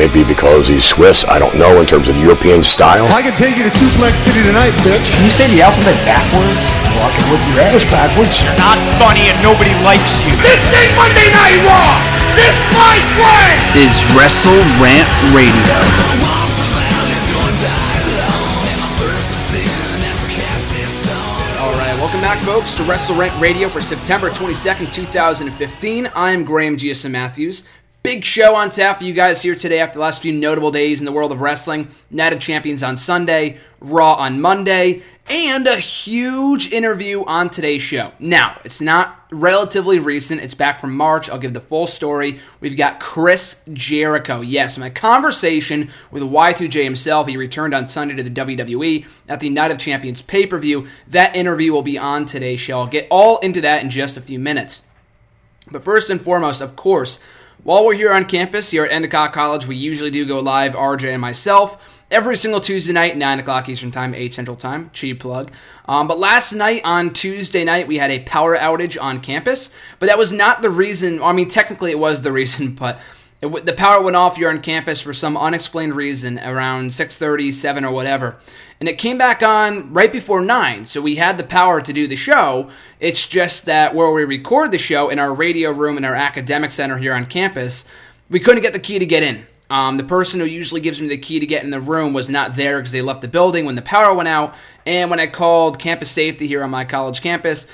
It may be because he's Swiss, I don't know, in terms of European style. I can take you to Suplex City tonight, bitch. Can you say the alphabet backwards? Walking with your ass backwards. You're not funny and nobody likes you. This ain't Monday Night Raw! This fight way! Is Wrestle Rant Radio. All right, welcome back, folks, to Wrestle Rant Radio for September 22nd, 2015. I'm Graham Giusa Matthews. Big show on tap for you guys here today after the last few notable days in the world of wrestling. Night of Champions on Sunday, Raw on Monday, and a huge interview on today's show. Now, it's not relatively recent, it's back from March. I'll give the full story. We've got Chris Jericho. Yes, my conversation with Y2J himself. He returned on Sunday to the WWE at the Night of Champions pay per view. That interview will be on today's show. I'll get all into that in just a few minutes. But first and foremost, of course, while we're here on campus here at Endicott College, we usually do go live, RJ and myself, every single Tuesday night, 9 o'clock Eastern Time, 8 Central Time. Cheap plug. Um, but last night, on Tuesday night, we had a power outage on campus, but that was not the reason. I mean, technically it was the reason, but it, the power went off here on campus for some unexplained reason around 6.30, 7 or whatever. And it came back on right before 9 so we had the power to do the show. It's just that where we record the show in our radio room in our academic center here on campus we couldn't get the key to get in. Um, the person who usually gives me the key to get in the room was not there because they left the building when the power went out. And when i called campus safety here on my college campus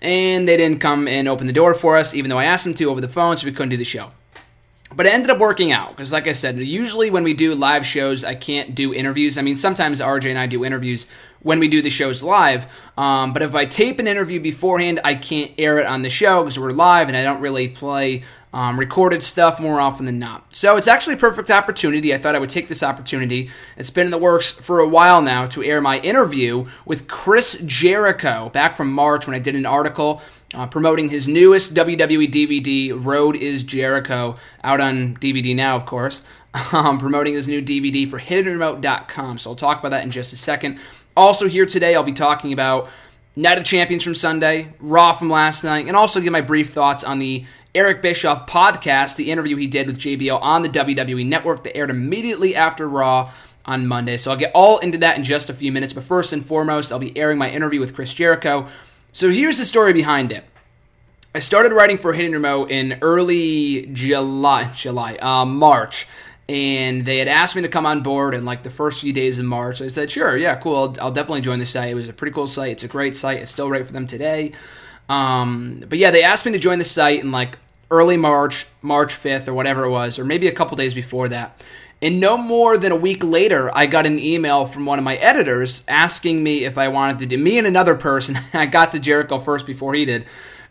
and they didn't come and open the door for us even though i asked them to over the phone so we couldn't do the show but it ended up working out because, like I said, usually when we do live shows, I can't do interviews. I mean, sometimes RJ and I do interviews when we do the shows live. Um, but if I tape an interview beforehand, I can't air it on the show because we're live and I don't really play um, recorded stuff more often than not. So it's actually a perfect opportunity. I thought I would take this opportunity. It's been in the works for a while now to air my interview with Chris Jericho back from March when I did an article uh, promoting his newest WWE DVD, Road is Jericho, out on DVD now, of course. Um, promoting his new DVD for HiddenRemote.com. So I'll talk about that in just a second. Also, here today, I'll be talking about Night of Champions from Sunday, Raw from last night, and also give my brief thoughts on the Eric Bischoff podcast, the interview he did with JBL on the WWE Network that aired immediately after Raw on Monday. So I'll get all into that in just a few minutes. But first and foremost, I'll be airing my interview with Chris Jericho. So here's the story behind it. I started writing for Hidden Remote in early July, July, uh, March, and they had asked me to come on board in like the first few days of March. I said, sure, yeah, cool, I'll, I'll definitely join the site. It was a pretty cool site. It's a great site. It's still right for them today. Um, but yeah, they asked me to join the site in like early March, March 5th or whatever it was, or maybe a couple days before that. And no more than a week later, I got an email from one of my editors asking me if I wanted to do me and another person. I got to Jericho first before he did.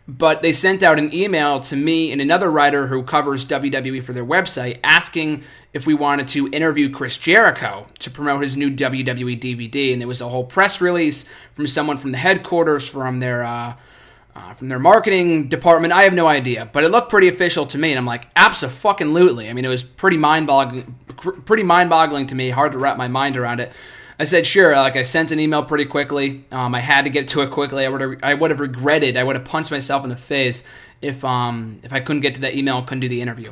But they sent out an email to me and another writer who covers WWE for their website asking if we wanted to interview Chris Jericho to promote his new WWE DVD. And there was a whole press release from someone from the headquarters, from their uh, uh, from their marketing department. I have no idea, but it looked pretty official to me, and I'm like, absolutely. I mean, it was pretty mind boggling, pretty mind boggling to me. Hard to wrap my mind around it. I said sure. Like I sent an email pretty quickly. Um, I had to get to it quickly. I would have, I would have regretted. I would have punched myself in the face if um, if I couldn't get to that email, couldn't do the interview.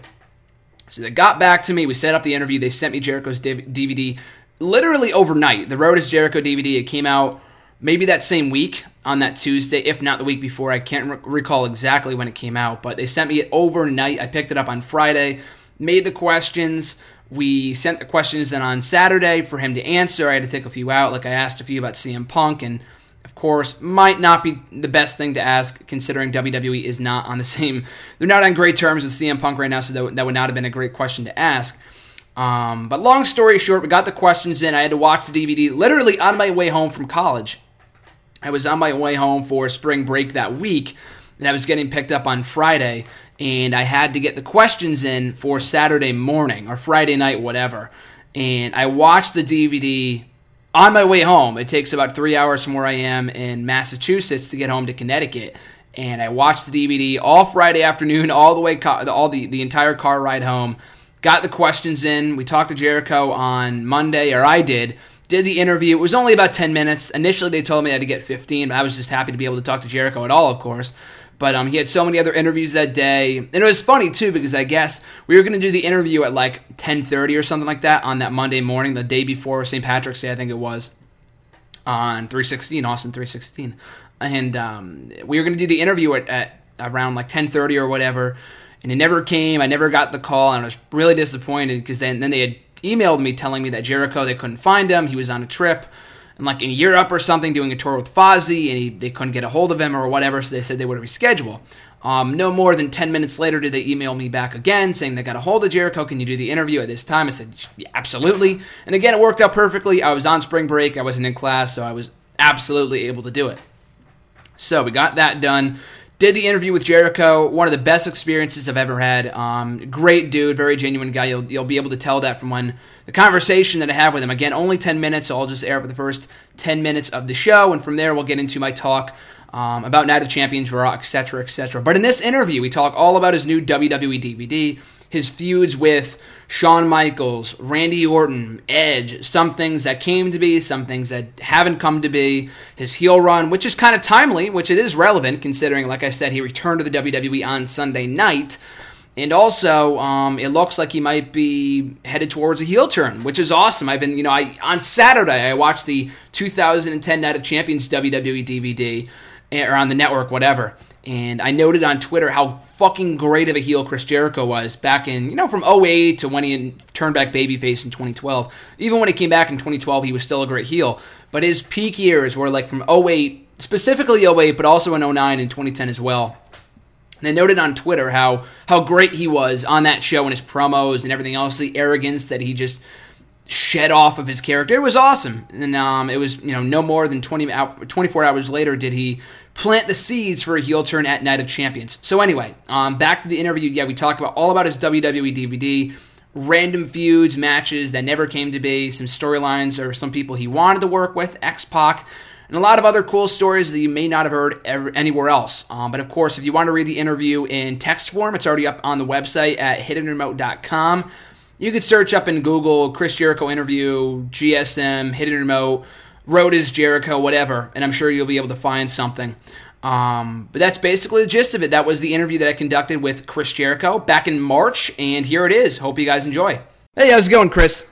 So they got back to me. We set up the interview. They sent me Jericho's DVD literally overnight. The Road is Jericho DVD. It came out maybe that same week on that Tuesday, if not the week before. I can't re- recall exactly when it came out, but they sent me it overnight. I picked it up on Friday, made the questions. We sent the questions then on Saturday for him to answer. I had to take a few out, like I asked a few about CM Punk, and of course, might not be the best thing to ask considering WWE is not on the same, they're not on great terms with CM Punk right now, so that, that would not have been a great question to ask. Um, but long story short, we got the questions in. I had to watch the DVD literally on my way home from college. I was on my way home for spring break that week, and I was getting picked up on Friday, and I had to get the questions in for Saturday morning or Friday night, whatever. And I watched the DVD on my way home, it takes about three hours from where I am in Massachusetts to get home to Connecticut. And I watched the DVD all Friday afternoon, all the way, all the, the entire car ride home. Got the questions in. We talked to Jericho on Monday, or I did. Did the interview. It was only about 10 minutes. Initially, they told me I had to get 15, but I was just happy to be able to talk to Jericho at all, of course. But um, he had so many other interviews that day, and it was funny too because I guess we were going to do the interview at like 10:30 or something like that on that Monday morning, the day before St. Patrick's Day, I think it was, on 316 Austin 316, and um, we were going to do the interview at, at around like 10:30 or whatever, and it never came. I never got the call, and I was really disappointed because then then they had emailed me telling me that Jericho they couldn't find him, he was on a trip and like in Europe or something doing a tour with Fozzy, and he, they couldn't get a hold of him or whatever, so they said they would reschedule. Um, no more than 10 minutes later did they email me back again saying they got a hold of Jericho. Can you do the interview at this time? I said, yeah, absolutely. And again, it worked out perfectly. I was on spring break, I wasn't in class, so I was absolutely able to do it. So we got that done. Did the interview with Jericho, one of the best experiences I've ever had. Um, great dude, very genuine guy. You'll, you'll be able to tell that from when the conversation that I have with him. Again, only 10 minutes, so I'll just air for the first 10 minutes of the show, and from there we'll get into my talk um, about Night of Champions, Raw, etc., etc. But in this interview, we talk all about his new WWE DVD, his feuds with Shawn Michaels, Randy Orton, Edge, some things that came to be, some things that haven't come to be, his heel run, which is kind of timely, which it is relevant considering, like I said, he returned to the WWE on Sunday night. And also, um, it looks like he might be headed towards a heel turn, which is awesome. I've been, you know, I on Saturday I watched the 2010 Night of Champions WWE DVD, or on the network, whatever. And I noted on Twitter how fucking great of a heel Chris Jericho was back in, you know, from 08 to when he turned back babyface in 2012. Even when he came back in 2012, he was still a great heel. But his peak years were like from 08, specifically 08, but also in 09 and 2010 as well. And I noted on Twitter how, how great he was on that show and his promos and everything else, the arrogance that he just shed off of his character. It was awesome. And um, it was, you know, no more than 20, 24 hours later did he plant the seeds for a heel turn at Night of Champions. So anyway, um, back to the interview. Yeah, we talked about all about his WWE DVD, random feuds, matches that never came to be, some storylines or some people he wanted to work with, X Pac. And a lot of other cool stories that you may not have heard ever, anywhere else. Um, but of course, if you want to read the interview in text form, it's already up on the website at hiddenremote.com. You could search up in Google Chris Jericho interview, GSM, Hidden Remote Road is Jericho, whatever, and I'm sure you'll be able to find something. Um, but that's basically the gist of it. That was the interview that I conducted with Chris Jericho back in March, and here it is. Hope you guys enjoy. Hey, how's it going, Chris?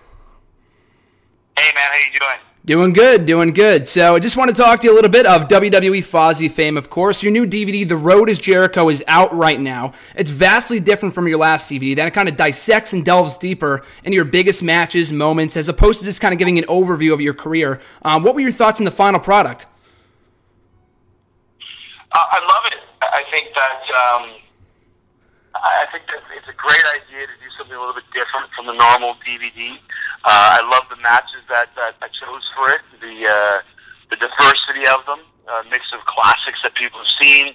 Hey, man, how you doing? Doing good, doing good. So I just want to talk to you a little bit of WWE Fozzy fame, of course. Your new DVD, The Road is Jericho, is out right now. It's vastly different from your last DVD. That it kind of dissects and delves deeper into your biggest matches, moments, as opposed to just kind of giving an overview of your career. Um, what were your thoughts on the final product? Uh, I love it. I think that um, I think that it's a great idea to do something a little bit different from the normal DVD. Uh, I love the matches that, that I chose for it, the uh, the diversity of them, a mix of classics that people have seen,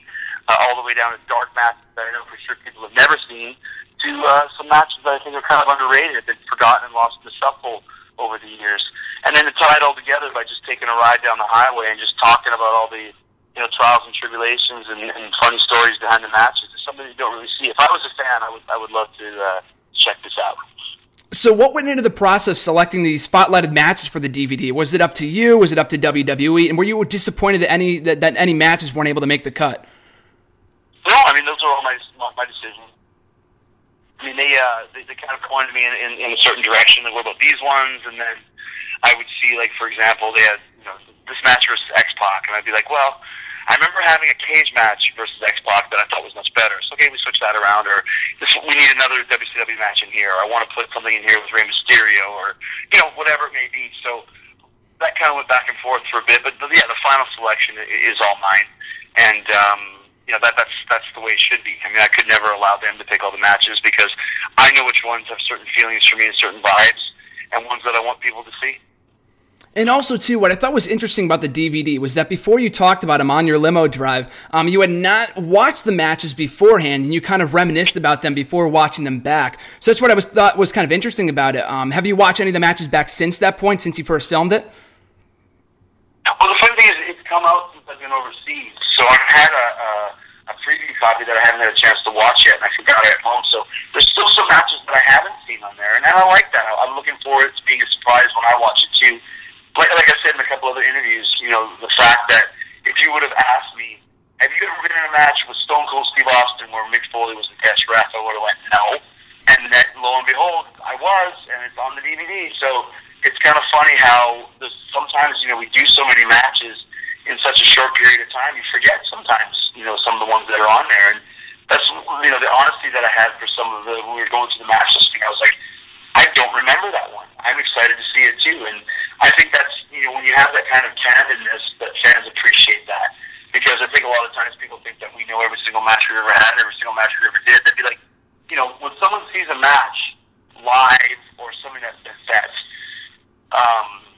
uh, all the way down to dark matches that I know for sure people have never seen, to uh, some matches that I think are kind of underrated, have been forgotten and lost in the shuffle over the years. And then to tie it all together by just taking a ride down the highway and just talking about all the you know trials and tribulations and, and funny stories behind the matches. It's something you don't really see. If I was a fan, I would I would love to uh, check this out. So, what went into the process of selecting the spotlighted matches for the DVD? Was it up to you? Was it up to WWE? And were you disappointed that any that, that any matches weren't able to make the cut? No, I mean those are all my my decisions. I mean they uh they, they kind of pointed me in, in, in a certain direction. Like, what about these ones? And then I would see like for example they had you know this match versus X Pac, and I'd be like, well I remember having a cage match versus X Pac that I thought was much better. So okay, we switch that around, or this, we need another WCW match in here. Or I want to put something in here with Rey Mysterio, or you know whatever it may be. So that kind of went back and forth for a bit, but yeah, the final selection is all mine, and um, you know that that's that's the way it should be. I mean, I could never allow them to pick all the matches because I know which ones have certain feelings for me and certain vibes, and ones that I want people to see. And also, too, what I thought was interesting about the DVD was that before you talked about them on your limo drive, um, you had not watched the matches beforehand, and you kind of reminisced about them before watching them back. So that's what I was thought was kind of interesting about it. Um, have you watched any of the matches back since that point, since you first filmed it? Well, the funny thing is, it's come out since I've been overseas, so I've had a, a, a preview copy that I haven't had a chance to watch yet, and I forgot it at home. So there's still some matches that I haven't seen on there, and I like that. I'm looking forward to being a surprise when I watch it too. Like, like I said in a couple other interviews, you know, the fact that if you would have asked me, have you ever been in a match with Stone Cold Steve Austin where Mick Foley was the test ref, I would have went no, and then lo and behold, I was, and it's on the DVD. So it's kind of funny how sometimes you know we do so many matches in such a short period of time, you forget sometimes you know some of the ones that are on there, and that's you know the honesty that I had for some of the when we were going through the match listing. I was like, I don't remember that one. I'm excited to see it too, and I think that's you know when you have that kind of candidness, that fans appreciate that. Because I think a lot of times people think that we know every single match we ever had, every single match we ever did. They'd be like, you know, when someone sees a match live or something that that um,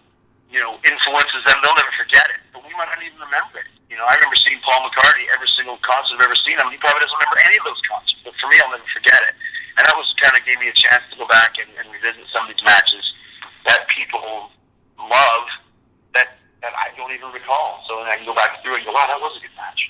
you know influences them, they'll never forget it. But we might not even remember it. You know, I remember seeing Paul McCartney every single concert I've ever seen him. He probably doesn't remember any of those concerts, but for me, I'll never forget it. And that was kind of gave me a chance to go back and, and revisit some of these matches that people love that that I don't even recall. So then I can go back through and go, wow, that was a good match.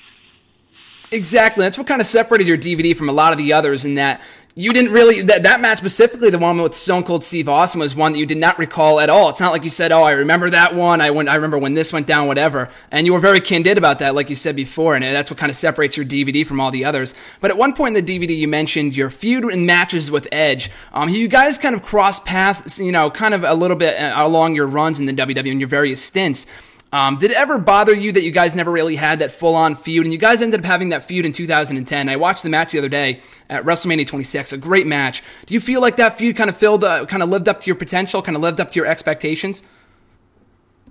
Exactly. That's what kind of separated your DVD from a lot of the others in that you didn't really that, that match specifically the one with Stone Cold Steve Austin was one that you did not recall at all. It's not like you said, "Oh, I remember that one. I went I remember when this went down whatever." And you were very candid about that like you said before, and that's what kind of separates your DVD from all the others. But at one point in the DVD you mentioned your feud and matches with Edge. Um you guys kind of cross paths, you know, kind of a little bit uh, along your runs in the WWE and your various stints. Um, did it ever bother you that you guys never really had that full on feud? And you guys ended up having that feud in 2010. I watched the match the other day at WrestleMania 26, a great match. Do you feel like that feud kind of filled, uh, kind of lived up to your potential, kind of lived up to your expectations?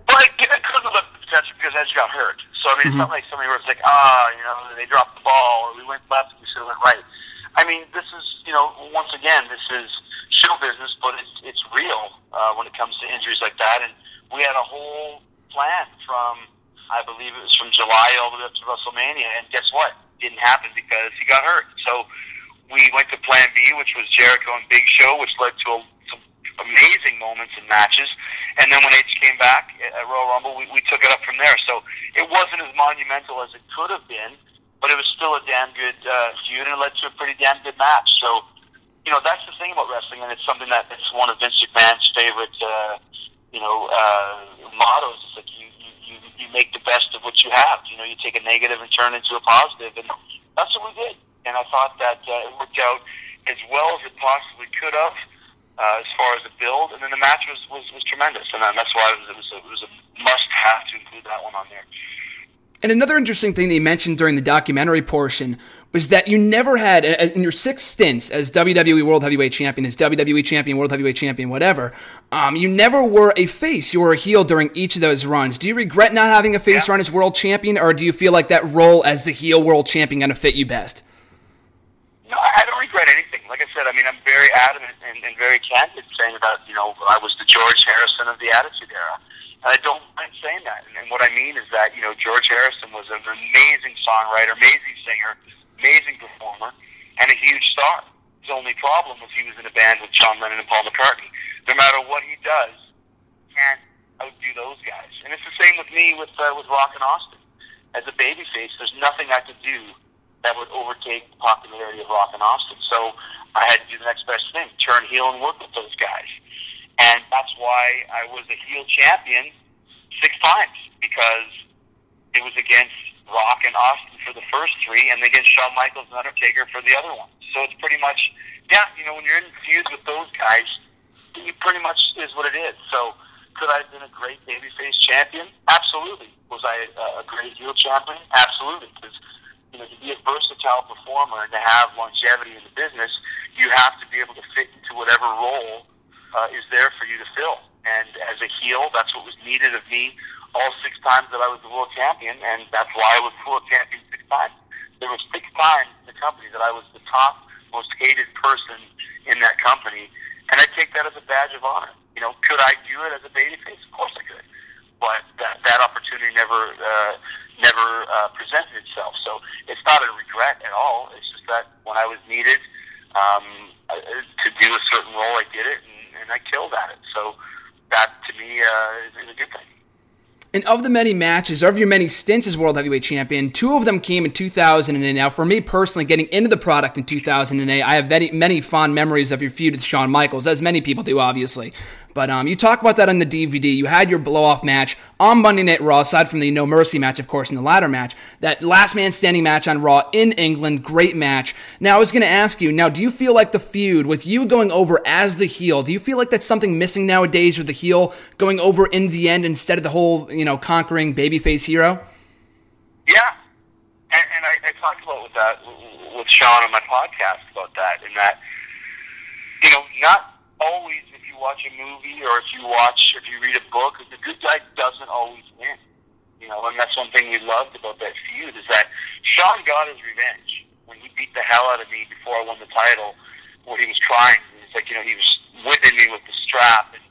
Well, it, it could have lived up to potential because Edge got hurt. So, I mean, mm-hmm. it's not like somebody was like, ah, oh, you know, they dropped the ball, or we went left, and we should have went right. I mean, this is, you know, once again, this is show business, but it's, it's real uh, when it comes to injuries like that. And we had a whole plan from, I believe it was from July all the way up to WrestleMania, and guess what? Didn't happen because he got hurt. So we went to Plan B, which was Jericho and Big Show, which led to a, some amazing moments and matches. And then when Edge came back at Royal Rumble, we, we took it up from there. So it wasn't as monumental as it could have been, but it was still a damn good uh, feud, and it led to a pretty damn good match. So, you know, that's the thing about wrestling, and it's something that it's one of Vince McMahon's favorite, uh, you know, uh, mottos. It's like you, you, you, make the best of what you have. You know, you take a negative and turn it into a positive, and that's what we did. And I thought that uh, it worked out as well as it possibly could have. Uh, as far as the build, and then the match was, was, was tremendous, and that's why it was, it was, a, it was a must have to include that one on there. And another interesting thing you mentioned during the documentary portion was that you never had, in your six stints as WWE World Heavyweight Champion, as WWE Champion, World Heavyweight Champion, whatever, um, you never were a face. You were a heel during each of those runs. Do you regret not having a face yeah. run as World Champion, or do you feel like that role as the heel World Champion going to fit you best? No, I don't regret anything. Like I said, I mean, I'm very adamant and, and very candid saying about, you know, I was the George Harrison of the Attitude Era. And I don't mind saying that. And what I mean is that, you know, George Harrison was an amazing songwriter, amazing singer, amazing performer, and a huge star. His only problem was he was in a band with John Lennon and Paul McCartney. No matter what he does, can't outdo those guys. And it's the same with me with uh, with Rock and Austin. As a babyface, there's nothing I could do that would overtake the popularity of Rock and Austin. So I had to do the next best thing, turn heel and work with those guys. And that's why I was a heel champion six times because it was against Rock and Austin for the first three, and against Shawn Michaels and Undertaker for the other one. So it's pretty much, yeah, you know, when you're in feuds with those guys, it pretty much is what it is. So could I have been a great babyface champion? Absolutely. Was I a, great heel champion? Absolutely. Because you know, to be a versatile performer and to have longevity in the business, you have to be able to fit into whatever role uh, is there for you to fill. And as a heel, that's what was needed of me all six times that I was the world champion, and that's why I was world champion six times. There were six times in the company that I was the top, most hated person in that company, and I take that as a badge of honor. You know, could I do it as a babyface? Of course I could, but that that opportunity never uh, never uh, presented itself. So it's not a regret at all. It's just that when I was needed um, to do a certain role, I did it, and and I killed at it. So that to me uh, is, is a good thing. And of the many matches, of your many stints as World Heavyweight Champion, two of them came in 2008. Now, for me personally, getting into the product in 2008, I have many, many fond memories of your feud with Shawn Michaels, as many people do, obviously. But um, you talk about that on the DVD. You had your blow off match on Monday Night Raw, aside from the No Mercy match, of course, in the ladder match. That last man standing match on Raw in England, great match. Now, I was going to ask you, now, do you feel like the feud with you going over as the heel, do you feel like that's something missing nowadays with the heel going over in the end instead of the whole, you know, conquering babyface hero? Yeah. And, and I, I talked about with that with Shawn on my podcast about that, and that, you know, not always watch a movie or if you watch, if you read a book, the good guy doesn't always win. You know, and that's one thing we loved about that feud is that Shawn got his revenge when he beat the hell out of me before I won the title. Where he was crying, it's like you know he was whipping me with the strap and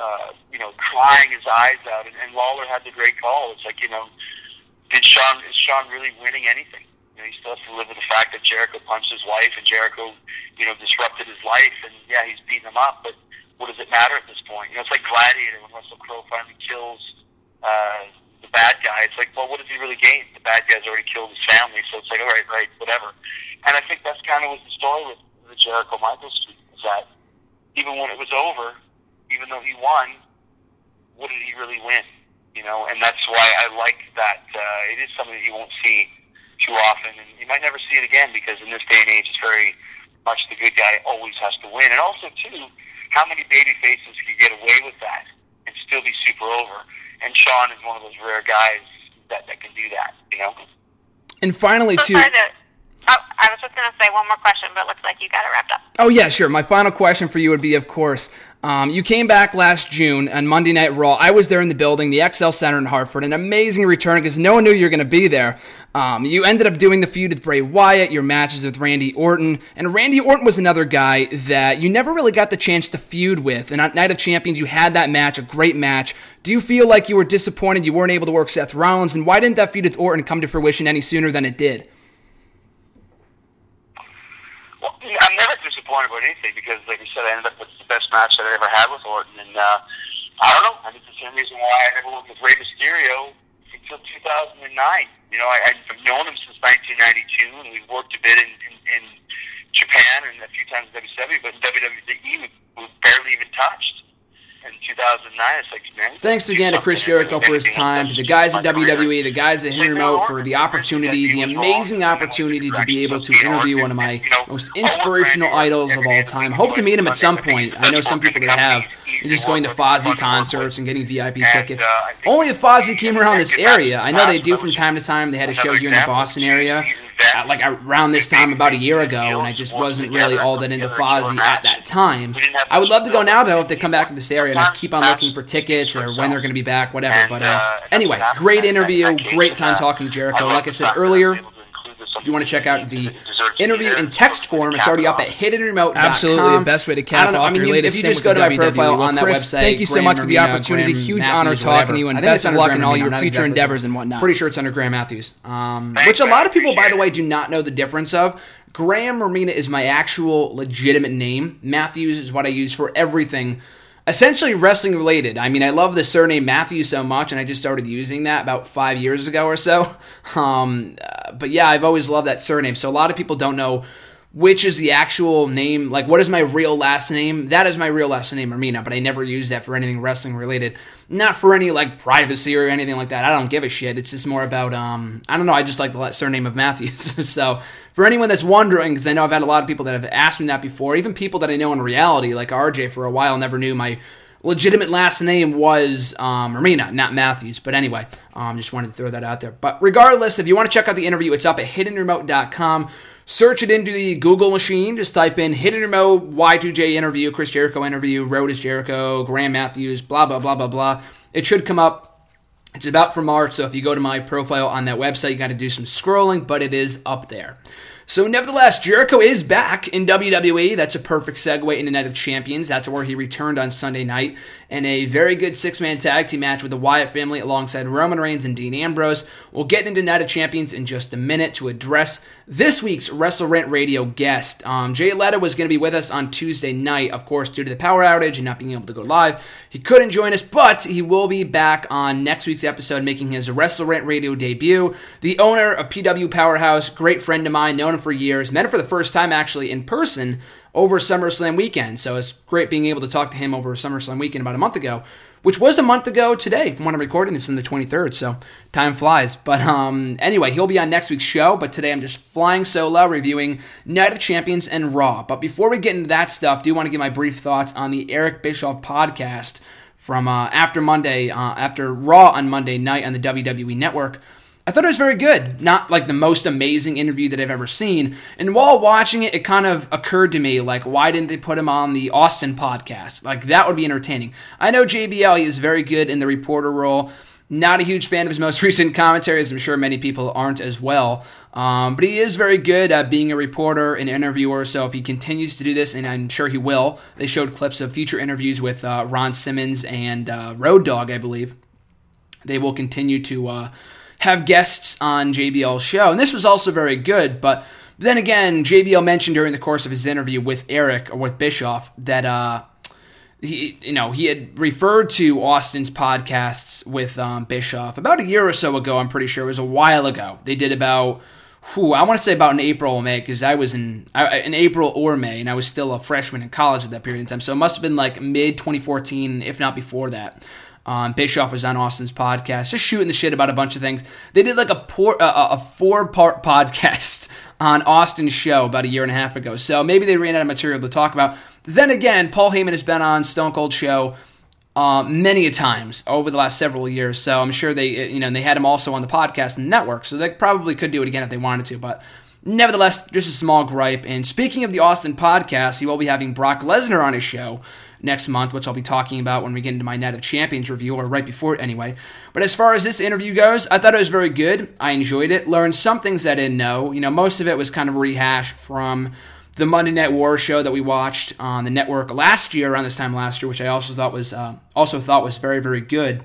uh, you know crying his eyes out. And, and Lawler had the great call. It's like you know, did Shawn is Shawn really winning anything? You know, he still has to live with the fact that Jericho punched his wife and Jericho, you know, disrupted his life. And yeah, he's beating him up, but what does it matter at this point? You know, it's like Gladiator when Russell Crowe finally kills uh, the bad guy. It's like, well, what does he really gain? The bad guy's already killed his family, so it's like, all right, right, whatever. And I think that's kind of was the story with the Jericho Michaels streak is that even when it was over, even though he won, what did he really win? You know, and that's why I like that. Uh, it is something that you won't see too often, and you might never see it again because in this day and age, it's very much the good guy always has to win. And also, too, how many baby faces could you get away with that and still be super over? And Shawn is one of those rare guys that, that can do that, you know? And finally, so too. Oh, I was just going to say one more question, but it looks like you got it wrapped up. Oh, yeah, sure. My final question for you would be, of course, um, you came back last June on Monday Night Raw. I was there in the building, the XL Center in Hartford. An amazing return because no one knew you were going to be there. Um, you ended up doing the feud with Bray Wyatt, your matches with Randy Orton. And Randy Orton was another guy that you never really got the chance to feud with. And on Night of Champions, you had that match, a great match. Do you feel like you were disappointed you weren't able to work Seth Rollins? And why didn't that feud with Orton come to fruition any sooner than it did? Well, I'm never disappointed about anything because, like I said, I ended up with the best match that I ever had with Orton, and uh, I don't know. I think the same reason why I never worked with Rey Mysterio until 2009. You know, I, I've known him since 1992, and we've worked a bit in, in, in Japan and a few times in WWE, but WWE we, we barely even touched in 2009. It's like, man. Thanks again to Chris Jericho for his time, to the guys at WWE, the guys at Hit Out for the opportunity, the amazing opportunity to be able to interview one of my most inspirational idols of all time. Hope to meet him at some point. I know some people that have. Just going to Fozzy concerts and getting VIP tickets. Uh, Only if Fozzy came around this area. I know they do from time to time. They had a show here in the Boston area at, like around this time about a year ago, and I just wasn't really all that into Fozzy at that time. I would love to go now though if they come back to this area, and I keep on looking for tickets or when they're going to be back, whatever. But uh, anyway, great interview, great time talking to Jericho. Like I said earlier. If you want to check out the interview in text form, it's already up at hiddenremote.com. Absolutely, the best way to cap off I mean, your latest If you just go to my profile on that Chris, website, thank you so much for the opportunity. Huge honor talking to you, and best of luck in all your future endeavors and whatnot. Pretty sure it's under Graham Matthews, um, which a lot of people, by the way, do not know the difference of. Graham Armina is my actual legitimate name. Matthews is what I use for everything essentially wrestling related. I mean, I love the surname Matthews so much, and I just started using that about five years ago or so. Um, uh, but yeah, I've always loved that surname. So a lot of people don't know which is the actual name. Like, what is my real last name? That is my real last name, Armina, but I never use that for anything wrestling related. Not for any, like, privacy or anything like that. I don't give a shit. It's just more about, um, I don't know, I just like the surname of Matthews. so, for anyone that's wondering, because I know I've had a lot of people that have asked me that before, even people that I know in reality, like RJ for a while, never knew my legitimate last name was um, Armina, not Matthews. But anyway, um, just wanted to throw that out there. But regardless, if you want to check out the interview, it's up at hiddenremote.com. Search it into the Google machine. Just type in Hidden Remote Y2J interview, Chris Jericho interview, Road is Jericho, Graham Matthews, blah, blah, blah, blah, blah. It should come up. It's about for March, so if you go to my profile on that website, you got to do some scrolling, but it is up there. So, nevertheless, Jericho is back in WWE. That's a perfect segue into Night of Champions. That's where he returned on Sunday night in a very good six man tag team match with the Wyatt family alongside Roman Reigns and Dean Ambrose. We'll get into Night of Champions in just a minute to address this week's Wrestle Rant Radio guest. Um, Jay Letta was going to be with us on Tuesday night, of course, due to the power outage and not being able to go live. He couldn't join us, but he will be back on next week's episode, making his Wrestle Rant Radio debut. The owner of PW Powerhouse, great friend of mine, known him for years, met him for the first time actually in person over SummerSlam weekend. So it's great being able to talk to him over SummerSlam weekend about a month ago, which was a month ago today from when I'm recording this in the 23rd. So time flies. But um, anyway, he'll be on next week's show. But today I'm just flying solo reviewing Night of Champions and Raw. But before we get into that stuff, do want to give my brief thoughts on the Eric Bischoff podcast from uh, after Monday, uh, after Raw on Monday night on the WWE Network. I thought it was very good. Not like the most amazing interview that I've ever seen. And while watching it, it kind of occurred to me like, why didn't they put him on the Austin podcast? Like, that would be entertaining. I know JBL, he is very good in the reporter role. Not a huge fan of his most recent commentaries. I'm sure many people aren't as well. Um, but he is very good at being a reporter and interviewer. So if he continues to do this, and I'm sure he will, they showed clips of future interviews with uh, Ron Simmons and uh, Road Dog, I believe. They will continue to. Uh, have guests on JBL's show. And this was also very good, but then again, JBL mentioned during the course of his interview with Eric or with Bischoff that uh, he, you know, he had referred to Austin's podcasts with um, Bischoff about a year or so ago. I'm pretty sure it was a while ago. They did about, whew, I want to say about in April or May because I was in I, in April or May, and I was still a freshman in college at that period in time. So it must have been like mid 2014, if not before that. Um, Bischoff was on Austin's podcast, just shooting the shit about a bunch of things. They did like a, uh, a four part podcast on Austin's show about a year and a half ago. So maybe they ran out of material to talk about. Then again, Paul Heyman has been on Stone Cold Show uh, many a times over the last several years. So I'm sure they, you know, they had him also on the podcast network. So they probably could do it again if they wanted to. But nevertheless, just a small gripe. And speaking of the Austin podcast, he will be having Brock Lesnar on his show next month, which I'll be talking about when we get into my Night of Champions review, or right before it anyway. But as far as this interview goes, I thought it was very good. I enjoyed it, learned some things I didn't know. You know, most of it was kind of rehashed from the Monday Night War show that we watched on the network last year, around this time last year, which I also thought was uh, also thought was very very good.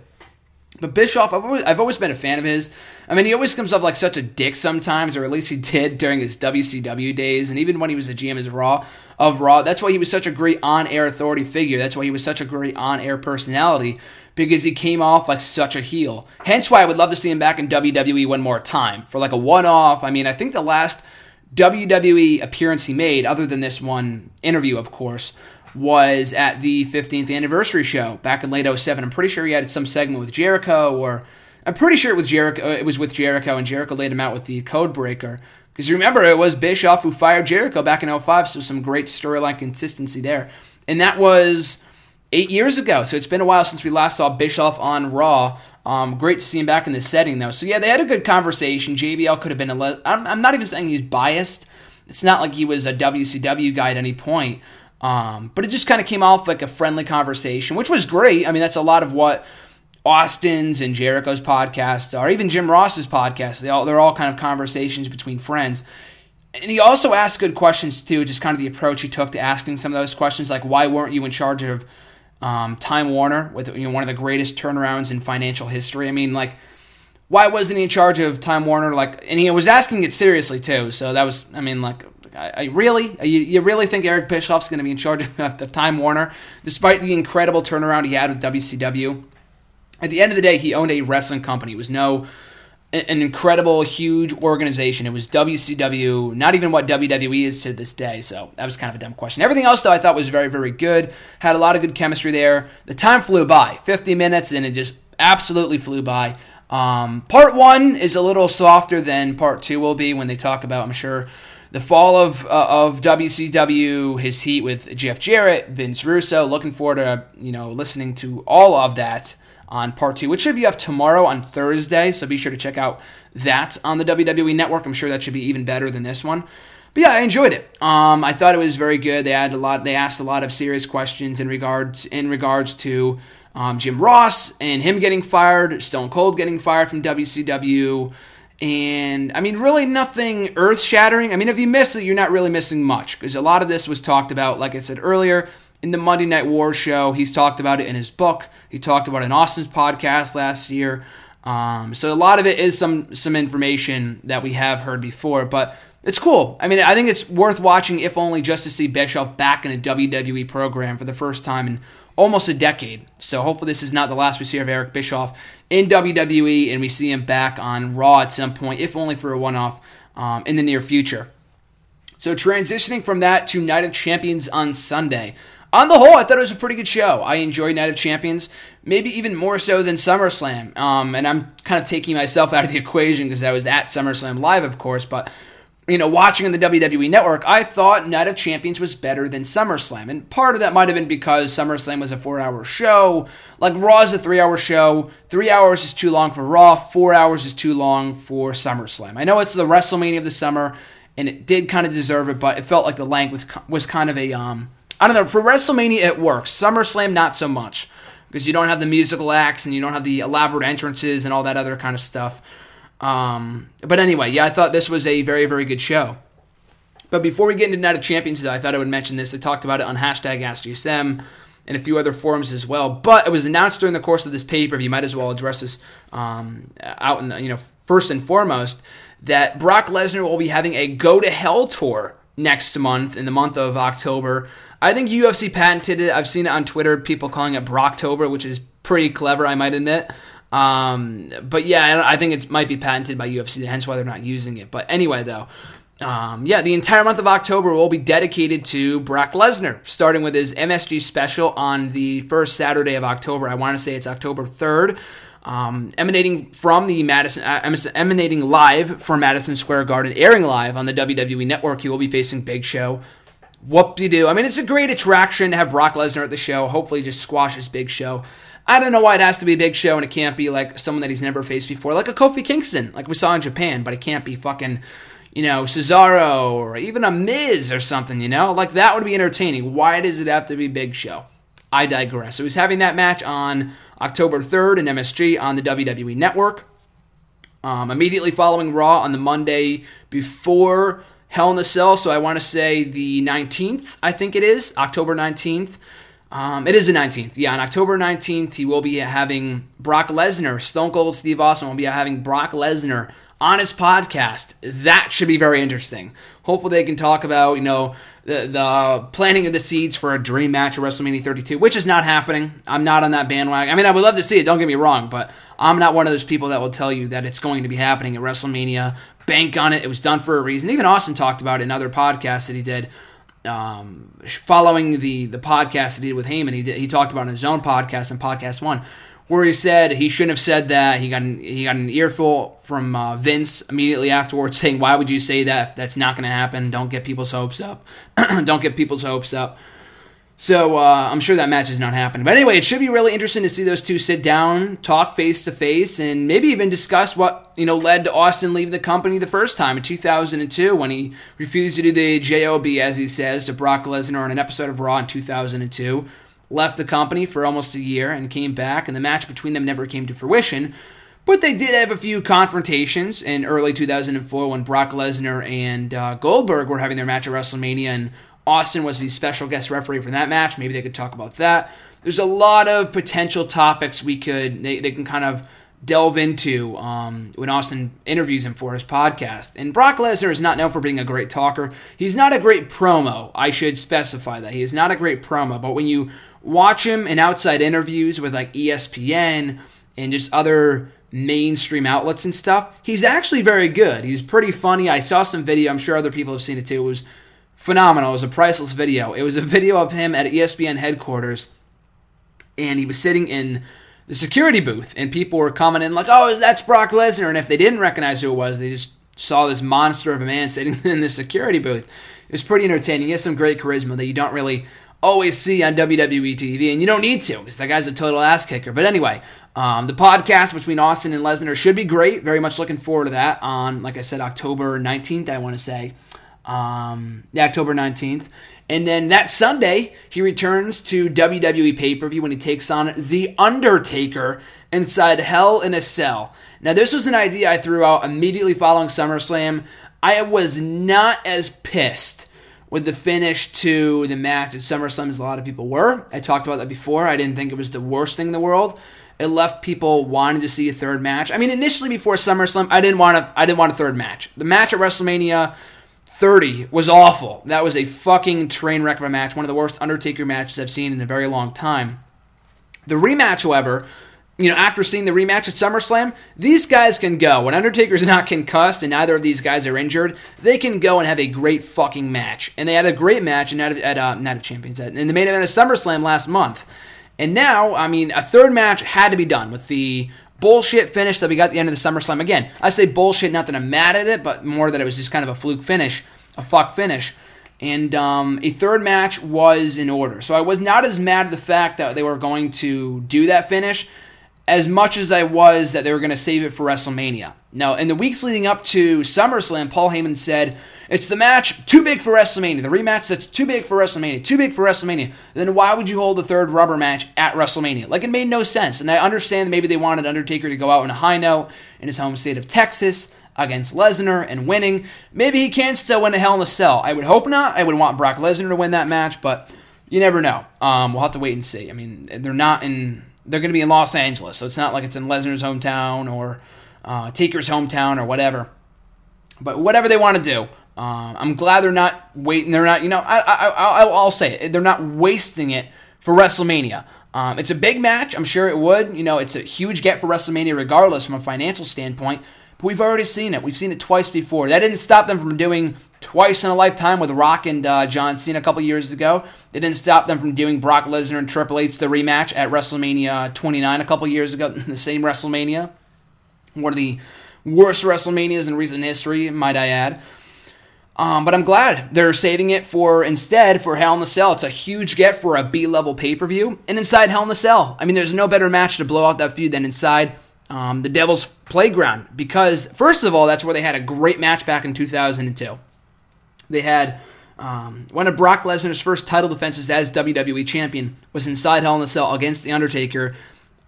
But Bischoff, I've always, I've always been a fan of his. I mean, he always comes off like such a dick sometimes, or at least he did during his WCW days, and even when he was a GM as Raw of Raw. That's why he was such a great on-air authority figure. That's why he was such a great on-air personality because he came off like such a heel. Hence why I would love to see him back in WWE one more time for like a one-off. I mean, I think the last WWE appearance he made, other than this one interview, of course, was at the 15th anniversary show back in late 07. I'm pretty sure he had some segment with Jericho, or I'm pretty sure it was Jericho. It was with Jericho, and Jericho laid him out with the Codebreaker. Because remember, it was Bischoff who fired Jericho back in 05, so some great storyline consistency there. And that was eight years ago, so it's been a while since we last saw Bischoff on Raw. Um, great to see him back in this setting, though. So, yeah, they had a good conversation. JBL could have been a. Le- I'm, I'm not even saying he's biased. It's not like he was a WCW guy at any point. Um, but it just kind of came off like a friendly conversation, which was great. I mean, that's a lot of what Austin's and Jericho's podcasts, are, even Jim Ross's podcast. They all they're all kind of conversations between friends. And he also asked good questions too, just kind of the approach he took to asking some of those questions, like why weren't you in charge of um, Time Warner with you know, one of the greatest turnarounds in financial history? I mean, like why wasn't he in charge of Time Warner? Like, and he was asking it seriously too. So that was, I mean, like, I, I really, you, you, really think Eric Bischoff's going to be in charge of, Time Warner, despite the incredible turnaround he had with WCW? at the end of the day, he owned a wrestling company. It was no an incredible, huge organization. It was WCW, not even what WWE is to this day. So that was kind of a dumb question. Everything else, though, I thought was very, very good. Had a lot of good chemistry there. The time flew by 50 minutes, and it just absolutely flew by. Um, part one is a little softer than part two will be when they talk about, I'm sure, the fall of uh, of WCW, his heat with Jeff Jarrett, Vince Russo. Looking forward to you know listening to all of that on part two, which should be up tomorrow on Thursday. So be sure to check out that on the WWE Network. I'm sure that should be even better than this one. But yeah, I enjoyed it. Um, I thought it was very good. They had a lot. They asked a lot of serious questions in regards in regards to um, Jim Ross and him getting fired, Stone Cold getting fired from WCW, And I mean, really nothing earth shattering. I mean, if you miss it, you're not really missing much because a lot of this was talked about, like I said earlier, in the Monday Night War show. He's talked about it in his book. He talked about it in Austin's podcast last year. Um, so a lot of it is some some information that we have heard before, but it's cool. I mean, I think it's worth watching, if only just to see Bischoff back in a WWE program for the first time in almost a decade. So hopefully this is not the last we see of Eric Bischoff in WWE, and we see him back on Raw at some point, if only for a one-off um, in the near future. So transitioning from that to Night of Champions on Sunday. On the whole, I thought it was a pretty good show. I enjoyed Night of Champions, maybe even more so than SummerSlam. Um, and I'm kind of taking myself out of the equation because I was at SummerSlam Live, of course, but you know, watching on the WWE Network, I thought Night of Champions was better than SummerSlam. And part of that might have been because SummerSlam was a four hour show. Like Raw is a three hour show. Three hours is too long for Raw. Four hours is too long for SummerSlam. I know it's the WrestleMania of the summer, and it did kind of deserve it, but it felt like the length was, was kind of a, um, I don't know, for WrestleMania it works. SummerSlam, not so much. Because you don't have the musical acts and you don't have the elaborate entrances and all that other kind of stuff. Um, but anyway, yeah, I thought this was a very, very good show. But before we get into Night of Champions, though, I thought I would mention this. I talked about it on hashtag AskGSM and a few other forums as well. But it was announced during the course of this pay per view. Might as well address this um, out in the, you know first and foremost that Brock Lesnar will be having a Go to Hell tour next month in the month of October. I think UFC patented it. I've seen it on Twitter. People calling it Brocktober, which is pretty clever, I might admit. Um, but yeah, I think it might be patented by UFC, hence why they're not using it. But anyway, though, um, yeah, the entire month of October will be dedicated to Brock Lesnar, starting with his MSG special on the first Saturday of October. I want to say it's October 3rd. Um, emanating from the Madison, uh, emanating live from Madison Square Garden, airing live on the WWE Network. He will be facing Big Show. Whoop de doo. I mean, it's a great attraction to have Brock Lesnar at the show. Hopefully, just squashes Big Show. I don't know why it has to be a big show and it can't be like someone that he's never faced before, like a Kofi Kingston, like we saw in Japan, but it can't be fucking, you know, Cesaro or even a Miz or something, you know? Like that would be entertaining. Why does it have to be big show? I digress. So he's having that match on October 3rd in MSG on the WWE Network. Um, immediately following Raw on the Monday before Hell in a Cell. So I want to say the 19th, I think it is, October 19th. Um, it is the 19th. Yeah, on October 19th, he will be having Brock Lesnar. Stone Cold Steve Austin will be having Brock Lesnar on his podcast. That should be very interesting. Hopefully, they can talk about, you know, the, the planting of the seeds for a dream match at WrestleMania 32, which is not happening. I'm not on that bandwagon. I mean, I would love to see it, don't get me wrong, but I'm not one of those people that will tell you that it's going to be happening at WrestleMania. Bank on it. It was done for a reason. Even Austin talked about it in other podcasts that he did um, following the the podcast that he did with Heyman, he did, he talked about in his own podcast and podcast one, where he said he shouldn't have said that. He got an, he got an earful from uh, Vince immediately afterwards, saying, "Why would you say that? That's not going to happen. Don't get people's hopes up. Don't get people's hopes up." So uh, I'm sure that match is not happening. But anyway, it should be really interesting to see those two sit down, talk face to face, and maybe even discuss what you know led to Austin leaving the company the first time in 2002 when he refused to do the job, as he says, to Brock Lesnar on an episode of Raw in 2002. Left the company for almost a year and came back, and the match between them never came to fruition. But they did have a few confrontations in early 2004 when Brock Lesnar and uh, Goldberg were having their match at WrestleMania, and Austin was the special guest referee for that match. Maybe they could talk about that. There's a lot of potential topics we could they, they can kind of delve into um, when Austin interviews him for his podcast. And Brock Lesnar is not known for being a great talker. He's not a great promo. I should specify that he is not a great promo. But when you watch him in outside interviews with like ESPN and just other mainstream outlets and stuff, he's actually very good. He's pretty funny. I saw some video. I'm sure other people have seen it too. It was phenomenal. It was a priceless video. It was a video of him at ESPN headquarters, and he was sitting in the security booth, and people were coming in like, "Oh, that's Brock Lesnar," and if they didn't recognize who it was, they just saw this monster of a man sitting in the security booth. It was pretty entertaining. He has some great charisma that you don't really always see on WWE TV, and you don't need to because that guy's a total ass kicker. But anyway, um, the podcast between Austin and Lesnar should be great. Very much looking forward to that on, like I said, October 19th, I want to say um, October 19th. And then that Sunday, he returns to WWE pay per view when he takes on The Undertaker inside Hell in a Cell. Now, this was an idea I threw out immediately following SummerSlam. I was not as pissed with the finish to the match at SummerSlam as a lot of people were. I talked about that before. I didn't think it was the worst thing in the world. It left people wanting to see a third match. I mean, initially before SummerSlam, I didn't want to. I didn't want a third match. The match at WrestleMania 30 was awful. That was a fucking train wreck of a match. One of the worst Undertaker matches I've seen in a very long time. The rematch, however, you know, after seeing the rematch at SummerSlam, these guys can go. When Undertaker's not concussed and neither of these guys are injured, they can go and have a great fucking match. And they had a great match at, at uh, Night of Champions in the main event of SummerSlam last month. And now, I mean, a third match had to be done with the bullshit finish that we got at the end of the SummerSlam. Again, I say bullshit, not that I'm mad at it, but more that it was just kind of a fluke finish, a fuck finish. And um, a third match was in order. So I was not as mad at the fact that they were going to do that finish as much as I was that they were going to save it for WrestleMania. Now, in the weeks leading up to SummerSlam, Paul Heyman said, it's the match too big for WrestleMania. The rematch that's too big for WrestleMania. Too big for WrestleMania. Then why would you hold the third rubber match at WrestleMania? Like it made no sense. And I understand maybe they wanted Undertaker to go out on a high note in his home state of Texas against Lesnar and winning. Maybe he can still win a Hell in a Cell. I would hope not. I would want Brock Lesnar to win that match, but you never know. Um, we'll have to wait and see. I mean, they're not in. They're going to be in Los Angeles, so it's not like it's in Lesnar's hometown or uh, Taker's hometown or whatever. But whatever they want to do, um, I'm glad they're not waiting. They're not, you know, I, I, I, I'll say it. They're not wasting it for WrestleMania. Um, it's a big match. I'm sure it would. You know, it's a huge get for WrestleMania regardless from a financial standpoint. But we've already seen it. We've seen it twice before. That didn't stop them from doing twice in a lifetime with Rock and uh, John Cena a couple years ago. It didn't stop them from doing Brock Lesnar and Triple H the rematch at WrestleMania 29 a couple years ago, the same WrestleMania. One of the worst WrestleManias in recent history, might I add. Um, but I'm glad they're saving it for instead for Hell in the Cell. It's a huge get for a B level pay per view. And inside Hell in the Cell, I mean, there's no better match to blow out that feud than inside um, the Devil's Playground. Because, first of all, that's where they had a great match back in 2002. They had um, one of Brock Lesnar's first title defenses as WWE Champion was inside Hell in the Cell against The Undertaker.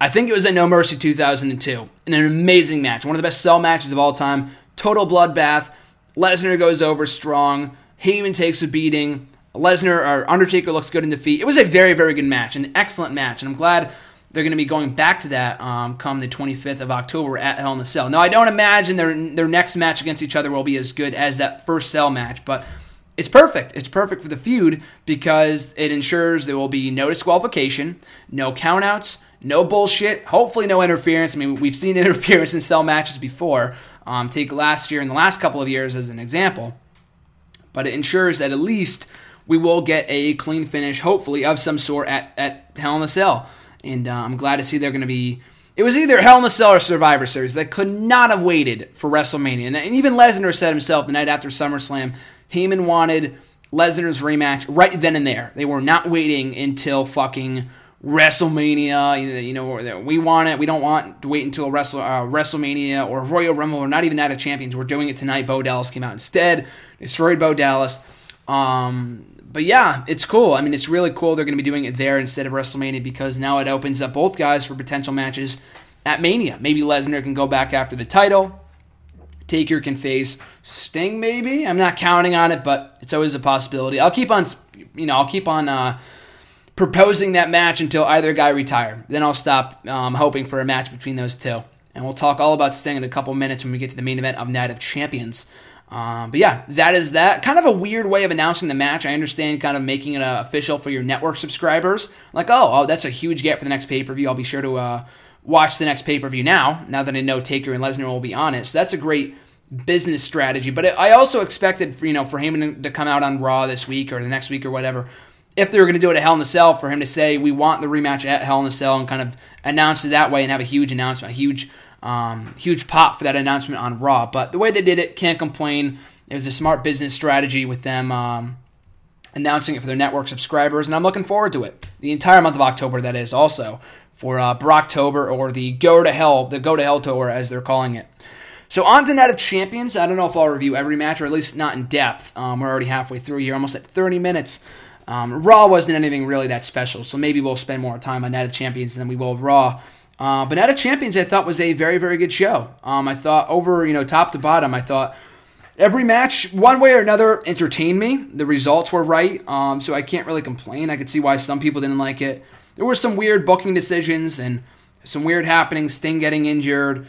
I think it was at No Mercy 2002. And an amazing match. One of the best cell matches of all time. Total bloodbath Lesnar goes over strong. Heyman takes a beating. Lesnar or Undertaker looks good in defeat. It was a very, very good match, an excellent match, and I'm glad they're going to be going back to that um, come the 25th of October at Hell in a Cell. Now, I don't imagine their their next match against each other will be as good as that first Cell match, but it's perfect. It's perfect for the feud because it ensures there will be no disqualification, no countouts, no bullshit, hopefully no interference. I mean, we've seen interference in Cell matches before. Um, take last year and the last couple of years as an example. But it ensures that at least we will get a clean finish, hopefully, of some sort at, at Hell in a Cell. And uh, I'm glad to see they're going to be. It was either Hell in a Cell or Survivor Series. They could not have waited for WrestleMania. And, and even Lesnar said himself the night after SummerSlam, Heyman wanted Lesnar's rematch right then and there. They were not waiting until fucking WrestleMania. You know, we want it. We don't want to wait until Wrestle, uh, WrestleMania or Royal Rumble or not even Night of Champions. We're doing it tonight. Bo Dallas came out instead, destroyed Bo Dallas. Um, but yeah, it's cool. I mean, it's really cool. They're going to be doing it there instead of WrestleMania because now it opens up both guys for potential matches at Mania. Maybe Lesnar can go back after the title. Taker can face Sting, maybe. I'm not counting on it, but it's always a possibility. I'll keep on, you know, I'll keep on. Uh, proposing that match until either guy retire. Then I'll stop um, hoping for a match between those two. And we'll talk all about Sting in a couple minutes when we get to the main event of Night of Champions. Um, but yeah, that is that. Kind of a weird way of announcing the match. I understand kind of making it uh, official for your network subscribers. Like, oh, oh, that's a huge get for the next pay per view. I'll be sure to uh, watch the next pay per view now, now that I know Taker and Lesnar will be on it. So that's a great business strategy. But I also expected, for, you know, for Heyman to come out on Raw this week or the next week or whatever if they were going to do it at Hell in a Cell, for him to say we want the rematch at Hell in a Cell and kind of announce it that way and have a huge announcement, a huge, um, huge pop for that announcement on Raw. But the way they did it, can't complain. It was a smart business strategy with them um, announcing it for their network subscribers, and I'm looking forward to it. The entire month of October, that is, also for uh, Brocktober or the Go to Hell, the Go to Hell tour as they're calling it. So on to Night of Champions. I don't know if I'll review every match, or at least not in depth. Um, we're already halfway through here, almost at 30 minutes Um, Raw wasn't anything really that special, so maybe we'll spend more time on Night of Champions than we will Raw. Uh, but Night of Champions, I thought was a very, very good show. Um, I thought over, you know, top to bottom, I thought every match, one way or another, entertained me. The results were right, um, so I can't really complain. I could see why some people didn't like it. There were some weird booking decisions and some weird happenings, Sting getting injured,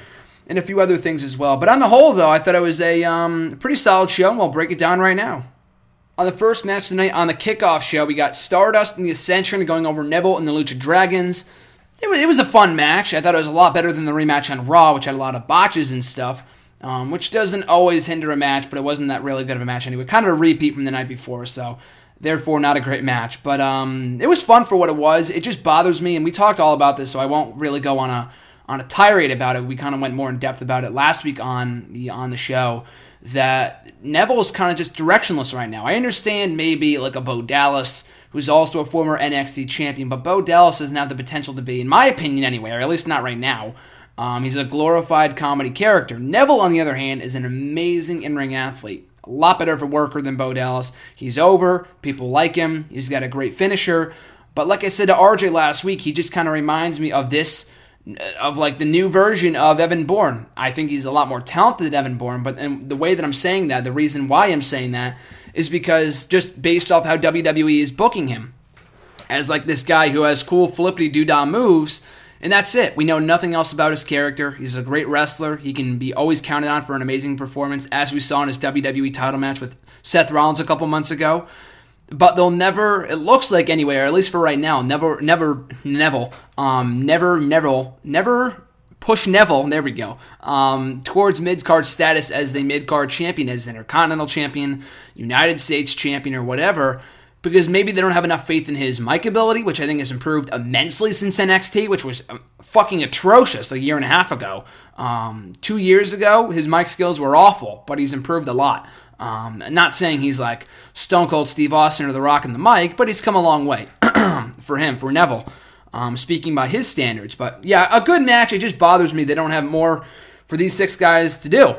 and a few other things as well. But on the whole, though, I thought it was a um, pretty solid show, and we'll break it down right now. On the first match tonight, on the kickoff show, we got Stardust and the Ascension going over Neville and the Lucha Dragons. It was, it was a fun match. I thought it was a lot better than the rematch on Raw, which had a lot of botches and stuff, um, which doesn't always hinder a match, but it wasn't that really good of a match anyway. Kind of a repeat from the night before, so therefore not a great match. But um, it was fun for what it was. It just bothers me, and we talked all about this, so I won't really go on a on a tirade about it. We kind of went more in depth about it last week on the on the show that Neville's kind of just directionless right now. I understand maybe like a Bo Dallas, who's also a former NXT champion, but Bo Dallas doesn't have the potential to be, in my opinion anyway, or at least not right now. Um, he's a glorified comedy character. Neville, on the other hand, is an amazing in ring athlete. A lot better of a worker than Bo Dallas. He's over. People like him. He's got a great finisher. But like I said to RJ last week, he just kind of reminds me of this of like the new version of Evan Bourne. I think he's a lot more talented than Evan Bourne, but the way that I'm saying that, the reason why I'm saying that is because just based off how WWE is booking him as like this guy who has cool flippity doodah moves, and that's it. We know nothing else about his character. He's a great wrestler. He can be always counted on for an amazing performance, as we saw in his WWE title match with Seth Rollins a couple months ago but they'll never. It looks like anyway, or at least for right now, never, never, Neville, um, never, Neville, never push Neville. There we go. Um, towards mid card status as the mid card champion, as Intercontinental champion, United States champion, or whatever. Because maybe they don't have enough faith in his mic ability, which I think has improved immensely since NXT, which was um, fucking atrocious a year and a half ago. Um, two years ago, his mic skills were awful, but he's improved a lot. Um, not saying he's like Stone Cold Steve Austin or The Rock and the mic, but he's come a long way for him, for Neville, um, speaking by his standards. But yeah, a good match. It just bothers me they don't have more for these six guys to do.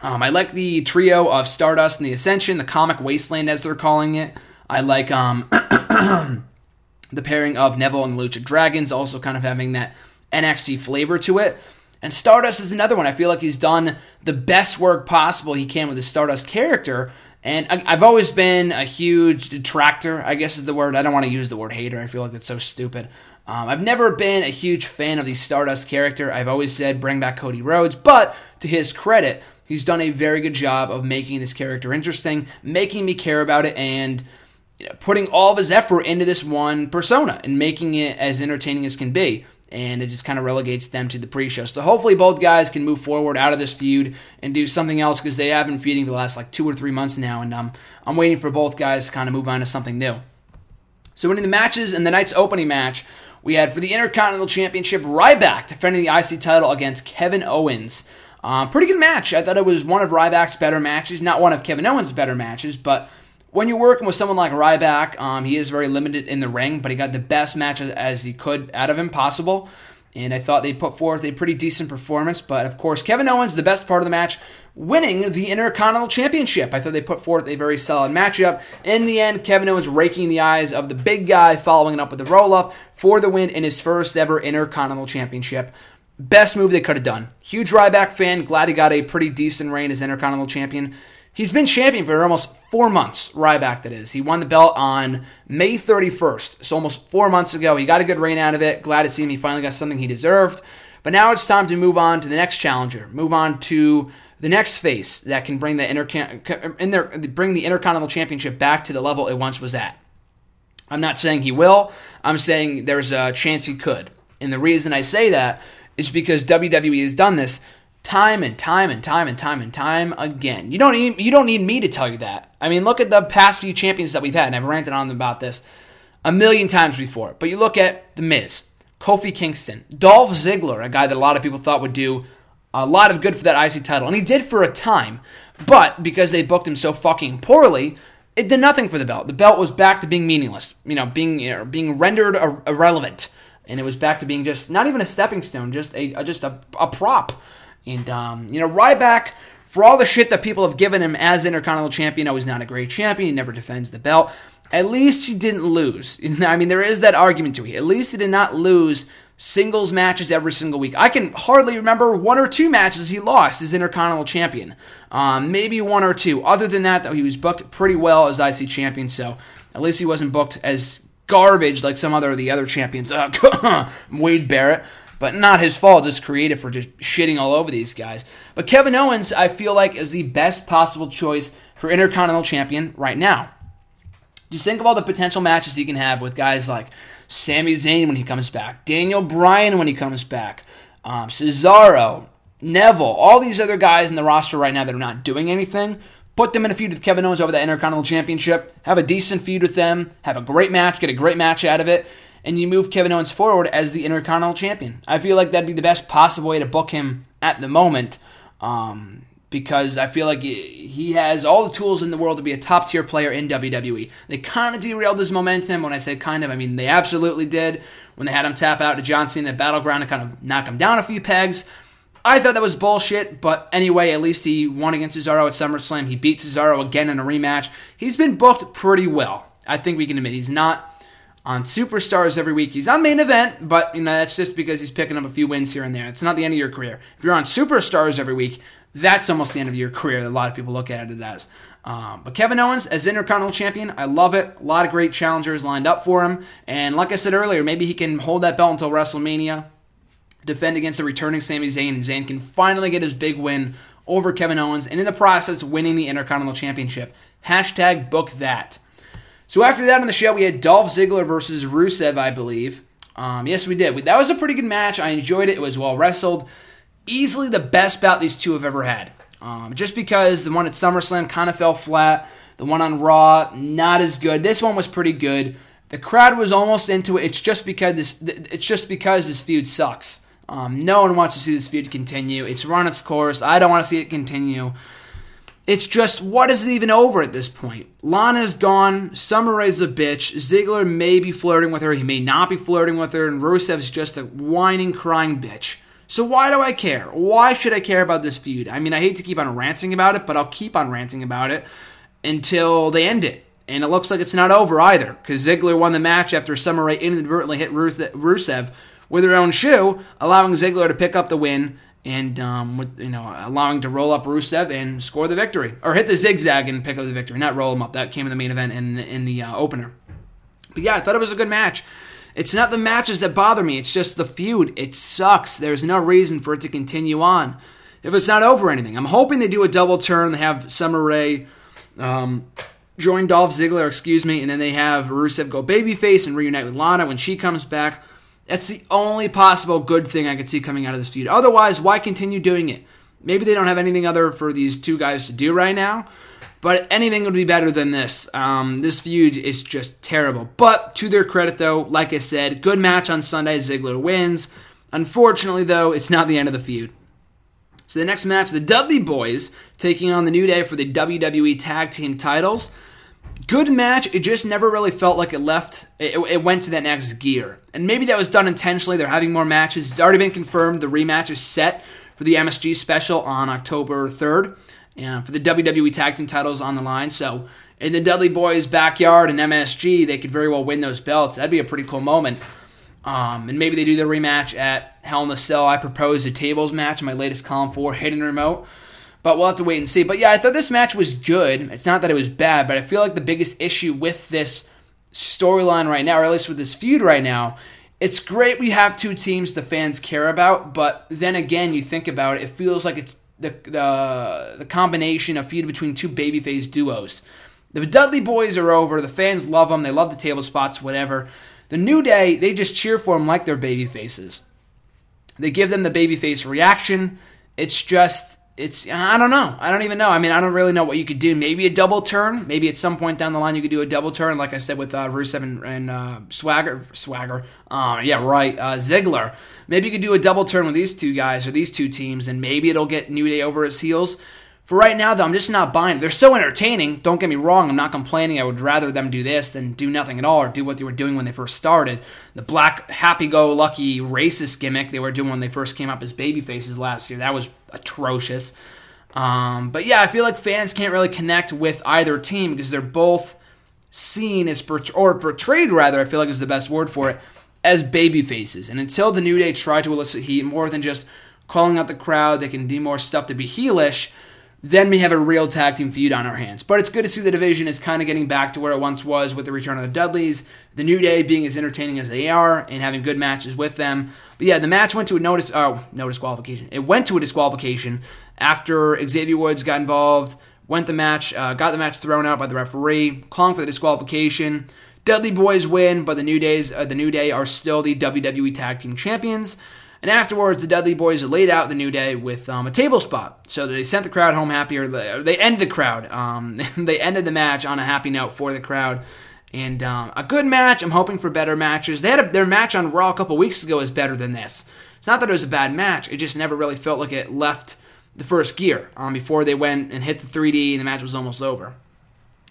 Um, I like the trio of Stardust and the Ascension, the cosmic wasteland as they're calling it. I like um, the pairing of Neville and the Lucha Dragons, also kind of having that NXT flavor to it. And Stardust is another one. I feel like he's done the best work possible he can with his Stardust character. And I, have always been a huge detractor, I guess is the word. I don't want to use the word hater. I feel like that's so stupid. Um, I've never been a huge fan of the Stardust character. I've always said bring back Cody Rhodes, but to his credit, he's done a very good job of making this character interesting, making me care about it, and you know, putting all of his effort into this one persona and making it as entertaining as can be and it just kind of relegates them to the pre-show. So hopefully both guys can move forward out of this feud and do something else because they have been feuding the last like two or three months now, and um, I'm waiting for both guys to kind of move on to something new. So winning the matches in the night's opening match, we had for the Intercontinental Championship Ryback defending the IC title against Kevin Owens. Uh, pretty good match. I thought it was one of Ryback's better matches, not one of Kevin Owens' better matches, but when you're working with someone like Ryback, um, he is very limited in the ring, but he got the best match as he could out of him possible. And I thought they put forth a pretty decent performance. But of course, Kevin Owens, the best part of the match, winning the Intercontinental Championship. I thought they put forth a very solid matchup. In the end, Kevin Owens raking the eyes of the big guy, following it up with the roll up for the win in his first ever Intercontinental Championship. Best move they could have done. Huge Ryback fan. Glad he got a pretty decent reign as Intercontinental Champion. He's been champion for almost four months, Ryback that is. He won the belt on May 31st, so almost four months ago. He got a good reign out of it. Glad to see him. He finally got something he deserved. But now it's time to move on to the next challenger. Move on to the next face that can bring the inter- in there, bring the Intercontinental Championship back to the level it once was at. I'm not saying he will. I'm saying there's a chance he could. And the reason I say that is because WWE has done this time and time and time and time and time again. You don't you don't need me to tell you that. I mean, look at the past few champions that we've had, and I've ranted on them about this a million times before. But you look at The Miz, Kofi Kingston, Dolph Ziggler, a guy that a lot of people thought would do a lot of good for that IC title, and he did for a time. But because they booked him so fucking poorly, it did nothing for the belt. The belt was back to being meaningless, you know, being you know, being rendered irrelevant, and it was back to being just not even a stepping stone, just a just a, a prop and, um, you know, Ryback, for all the shit that people have given him as Intercontinental Champion, oh, he's not a great champion. He never defends the belt. at least he didn't lose. I mean, there is that argument to it. At least he did not lose singles matches every single week. I can hardly remember one or two matches he lost as Intercontinental Champion. Um, maybe one or two. Other than that, though, he was booked pretty well as IC Champion, so at least he wasn't booked as garbage like some other of the other champions. Uh, Wade Barrett. But not his fault, just creative for just shitting all over these guys. But Kevin Owens, I feel like, is the best possible choice for Intercontinental Champion right now. Just think of all the potential matches he can have with guys like Sami Zayn when he comes back, Daniel Bryan when he comes back, um, Cesaro, Neville, all these other guys in the roster right now that are not doing anything. Put them in a feud with Kevin Owens over the Intercontinental Championship. Have a decent feud with them. Have a great match. Get a great match out of it. And you move Kevin Owens forward as the Intercontinental Champion. I feel like that'd be the best possible way to book him at the moment. Um, because I feel like he has all the tools in the world to be a top tier player in WWE. They kind of derailed his momentum. When I say kind of, I mean they absolutely did when they had him tap out to John Cena at Battleground to kind of knock him down a few pegs. I thought that was bullshit, but anyway, at least he won against Cesaro at SummerSlam. He beat Cesaro again in a rematch. He's been booked pretty well. I think we can admit he's not on superstars every week. He's on main event, but you know that's just because he's picking up a few wins here and there. It's not the end of your career. If you're on superstars every week, that's almost the end of your career. A lot of people look at it as. Um, but Kevin Owens as Intercontinental Champion, I love it. A lot of great challengers lined up for him. And like I said earlier, maybe he can hold that belt until WrestleMania, defend against the returning Sami Zayn, and Zayn can finally get his big win over Kevin Owens, and in the process, winning the Intercontinental Championship. Hashtag book that. So after that on the show, we had Dolph Ziggler versus Rusev, I believe. Um, yes, we did. That was a pretty good match. I enjoyed it. It was well wrestled easily the best bout these two have ever had. Um, just because the one at SummerSlam kind of fell flat, the one on Raw not as good. This one was pretty good. The crowd was almost into it. It's just because this. It's just because this feud sucks. Um, no one wants to see this feud continue. It's run its course. I don't want to see it continue. It's just what is it even over at this point? Lana's gone. Summer Rae's a bitch. Ziggler may be flirting with her. He may not be flirting with her. And Rusev's just a whining, crying bitch. So why do I care? Why should I care about this feud? I mean, I hate to keep on ranting about it, but I'll keep on ranting about it until they end it. And it looks like it's not over either, because Ziggler won the match after Summer Rae inadvertently hit Rusev with her own shoe, allowing Ziggler to pick up the win and um, with you know allowing to roll up Rusev and score the victory, or hit the zigzag and pick up the victory, not roll him up. That came in the main event in in the uh, opener. But yeah, I thought it was a good match. It's not the matches that bother me, it's just the feud. It sucks. There's no reason for it to continue on if it's not over anything. I'm hoping they do a double turn. They have Summer Rae um, join Dolph Ziggler, excuse me, and then they have Rusev go babyface and reunite with Lana when she comes back. That's the only possible good thing I could see coming out of this feud. Otherwise, why continue doing it? Maybe they don't have anything other for these two guys to do right now. But anything would be better than this. Um, this feud is just terrible. But to their credit, though, like I said, good match on Sunday. Ziggler wins. Unfortunately, though, it's not the end of the feud. So the next match, the Dudley Boys taking on the New Day for the WWE Tag Team titles. Good match. It just never really felt like it left. It, it, went to that next gear, and maybe that was done intentionally. They're having more matches. It's already been confirmed. The rematch is set for the MSG special on October third and for the WWE Tag Team titles on the line. So in the Dudley Boys' backyard and MSG, they could very well win those belts. That'd be a pretty cool moment. Um, and maybe they do the rematch at Hell in the Cell. I proposed a tables match in my latest column for Hidden Remote. But we'll have to wait and see. But yeah, I thought this match was good. It's not that it was bad, but I feel like the biggest issue with this storyline right now, or at least with this feud right now, it's great we have two teams the fans care about, but then again, you think about it, it feels like it's the the the combination of feud between two babyface duos. The Dudley boys are over. The fans love them. They love the table spots, whatever. The New Day, they just cheer for them like they're baby faces. They give them the babyface reaction. It's just it's I don't know. I don't even know. I mean, I don't really know what you could do. Maybe a double turn. Maybe at some point down the line you could do a double turn, like I said with uh, Rusev and, and uh, Swagger. Swagger. Uh, yeah, right. Uh, Ziggler. Maybe you could do a double turn with these two guys or these two teams, and maybe it'll get New Day over his heels. For right now, though, I'm just not buying. They're so entertaining. Don't get me wrong. I'm not complaining. I would rather them do this than do nothing at all or do what they were doing when they first started. The black, happy-go-lucky racist gimmick they were doing when they first came up as baby faces last year. That was atrocious. Um, but yeah, I feel like fans can't really connect with either team because they're both seen as or portrayed rather, I feel like is the best word for it, as baby faces. And until the New Day try to elicit heat more than just calling out the crowd, they can do more stuff to be heelish. Then we have a real tag team feud on our hands. But it's good to see the division is kind of getting back to where it once was with the return of the Dudleys, the New Day being as entertaining as they are, and having good matches with them. But yeah, the match went to a notice, oh, no disqualification. It went to a disqualification after Xavier Woods got involved, went the match, uh, got the match thrown out by the referee, calling for the disqualification. Dudley Boys win, but the New Days, uh, the New Day are still the WWE Tag Team Champions. And afterwards, the Dudley Boys laid out the New Day with um, a table spot. So they sent the crowd home happier. they ended the crowd. Um, they ended the match on a happy note for the crowd. And um, a good match. I'm hoping for better matches. They had a, their match on Raw a couple weeks ago is better than this. It's not that it was a bad match. It just never really felt like it left the first gear um, before they went and hit the 3D and the match was almost over.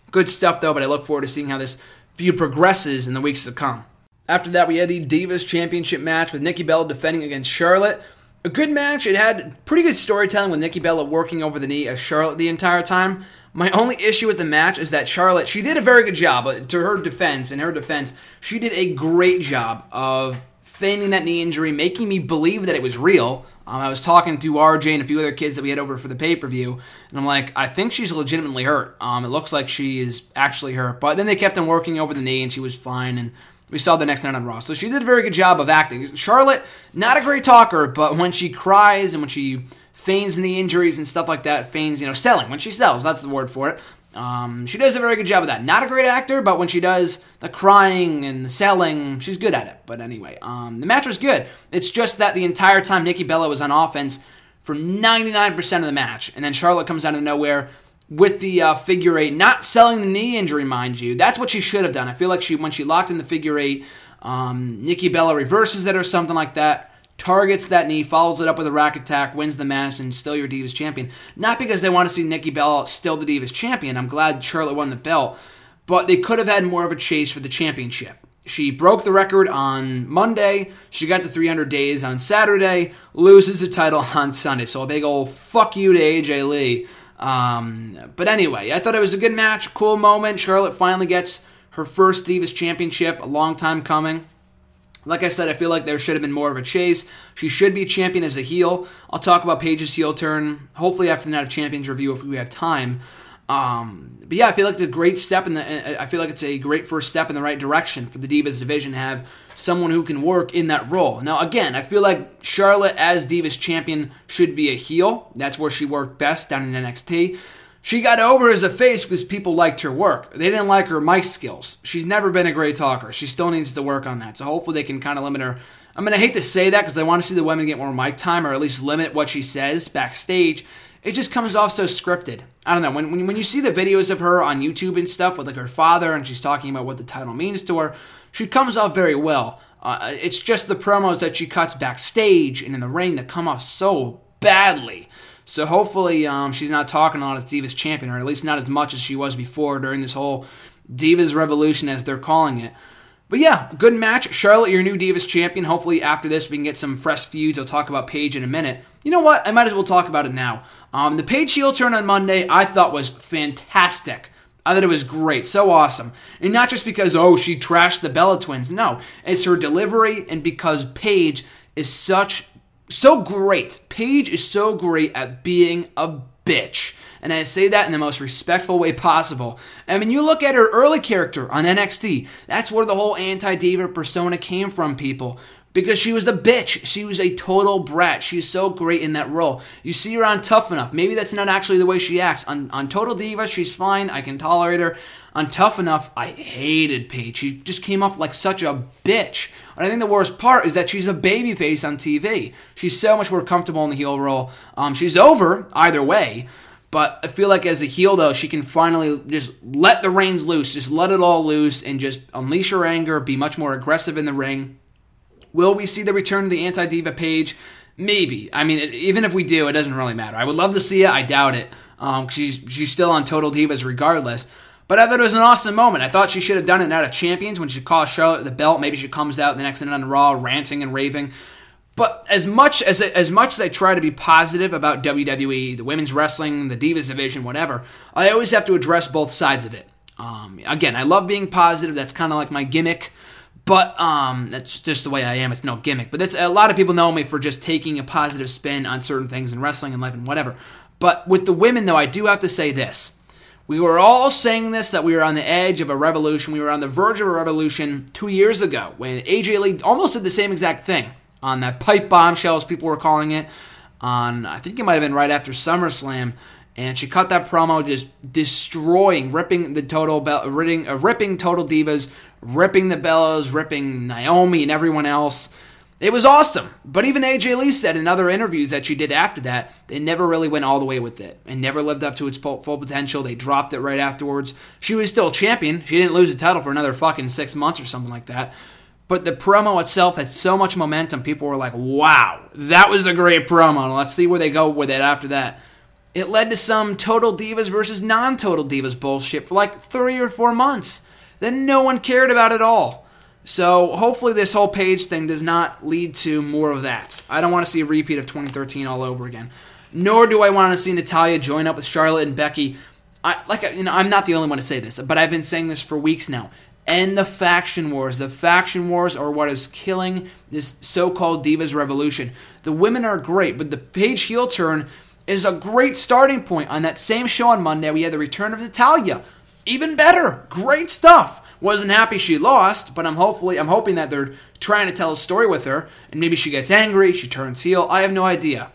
Good stuff though, but I look forward to seeing how this feud progresses in the weeks to come. After that, we had the Divas Championship match with Nikki Bella defending against Charlotte. A good match. It had pretty good storytelling with Nikki Bella working over the knee of Charlotte the entire time. My only issue with the match is that Charlotte, she did a very good job. But to her defense, in her defense, she did a great job of feigning that knee injury, making me believe that it was real. Um, I was talking to RJ and a few other kids that we had over for the pay per view, and I'm like, I think she's legitimately hurt. Um, it looks like she is actually hurt. But then they kept on working over the knee, and she was fine. And we saw the next night on Raw. So she did a very good job of acting. Charlotte, not a great talker, but when she cries and when she feigns knee injuries and stuff like that, feigns, you know, selling, when she sells, that's the word for it. Um, she does a very good job of that. Not a great actor, but when she does the crying and the selling, she's good at it. But anyway, um, the match was good. It's just that the entire time Nikki Bella was on offense for 99% of the match, and then Charlotte comes out of nowhere with the uh, figure eight, not selling the knee injury, mind you. That's what she should have done. I feel like she when she locked in the figure eight, um, Nikki Bella reverses it or something like that targets that knee, follows it up with a rack attack, wins the match, and still your Divas champion. Not because they want to see Nikki Bella still the Divas champion. I'm glad Charlotte won the belt, but they could have had more of a chase for the championship. She broke the record on Monday. She got the 300 days on Saturday. Loses the title on Sunday. So a big old fuck you to AJ Lee. Um, but anyway, I thought it was a good match, cool moment. Charlotte finally gets her first Divas championship, a long time coming. Like I said, I feel like there should have been more of a chase. She should be champion as a heel. I'll talk about Paige's heel turn hopefully after the Night of Champions review if we have time. Um, but yeah, I feel like it's a great step in the. I feel like it's a great first step in the right direction for the Divas division to have someone who can work in that role. Now, again, I feel like Charlotte as Divas champion should be a heel. That's where she worked best down in NXT. She got over as a face because people liked her work. They didn't like her mic skills. She's never been a great talker. She still needs to work on that. So hopefully they can kind of limit her. I mean, I hate to say that because I want to see the women get more mic time or at least limit what she says backstage. It just comes off so scripted. I don't know. When, when, when you see the videos of her on YouTube and stuff with like her father and she's talking about what the title means to her, she comes off very well. Uh, it's just the promos that she cuts backstage and in the ring that come off so badly. So hopefully um, she's not talking a lot as Divas champion, or at least not as much as she was before during this whole Divas revolution, as they're calling it. But yeah, good match. Charlotte, your new Divas champion. Hopefully after this we can get some fresh feuds. I'll talk about Paige in a minute. You know what? I might as well talk about it now. Um, the Paige heel turn on Monday I thought was fantastic. I thought it was great, so awesome. And not just because, oh, she trashed the Bella twins. No, it's her delivery and because Paige is such so great. Paige is so great at being a bitch. And I say that in the most respectful way possible. I mean, you look at her early character on NXT, that's where the whole anti diva persona came from, people. Because she was the bitch. She was a total brat. She's so great in that role. You see her on Tough Enough. Maybe that's not actually the way she acts. On, on Total Diva, she's fine. I can tolerate her. On Tough Enough, I hated Paige. She just came off like such a bitch. And I think the worst part is that she's a babyface on TV. She's so much more comfortable in the heel role. Um, she's over either way. But I feel like as a heel, though, she can finally just let the reins loose, just let it all loose, and just unleash her anger, be much more aggressive in the ring. Will we see the return of the anti diva Paige? Maybe. I mean, it, even if we do, it doesn't really matter. I would love to see it. I doubt it. Um, she's she's still on Total Divas regardless. But I thought it was an awesome moment. I thought she should have done it out of Champions when she cost Charlotte the belt. Maybe she comes out the next night on Raw ranting and raving. But as much as as much as I try to be positive about WWE, the women's wrestling, the Divas division, whatever, I always have to address both sides of it. Um, again, I love being positive. That's kind of like my gimmick. But um, that's just the way I am. It's no gimmick. But that's a lot of people know me for just taking a positive spin on certain things in wrestling and life and whatever. But with the women, though, I do have to say this. We were all saying this that we were on the edge of a revolution. We were on the verge of a revolution two years ago when AJ Lee almost did the same exact thing on that pipe bombshell, as people were calling it. On I think it might have been right after SummerSlam, and she cut that promo just destroying, ripping the total, ripping, uh, ripping total divas, ripping the Bellas, ripping Naomi and everyone else. It was awesome. But even AJ Lee said in other interviews that she did after that, they never really went all the way with it and never lived up to its full potential. They dropped it right afterwards. She was still champion. She didn't lose the title for another fucking six months or something like that. But the promo itself had so much momentum. People were like, wow, that was a great promo. Let's see where they go with it after that. It led to some total divas versus non total divas bullshit for like three or four months that no one cared about at all. So hopefully this whole Paige thing does not lead to more of that. I don't want to see a repeat of 2013 all over again. Nor do I want to see Natalya join up with Charlotte and Becky. I like you know I'm not the only one to say this, but I've been saying this for weeks now. End the faction wars. The faction wars are what is killing this so-called divas revolution. The women are great, but the Paige heel turn is a great starting point. On that same show on Monday, we had the return of Natalya. Even better. Great stuff. Wasn't happy she lost, but I'm hopefully I'm hoping that they're trying to tell a story with her, and maybe she gets angry, she turns heel. I have no idea.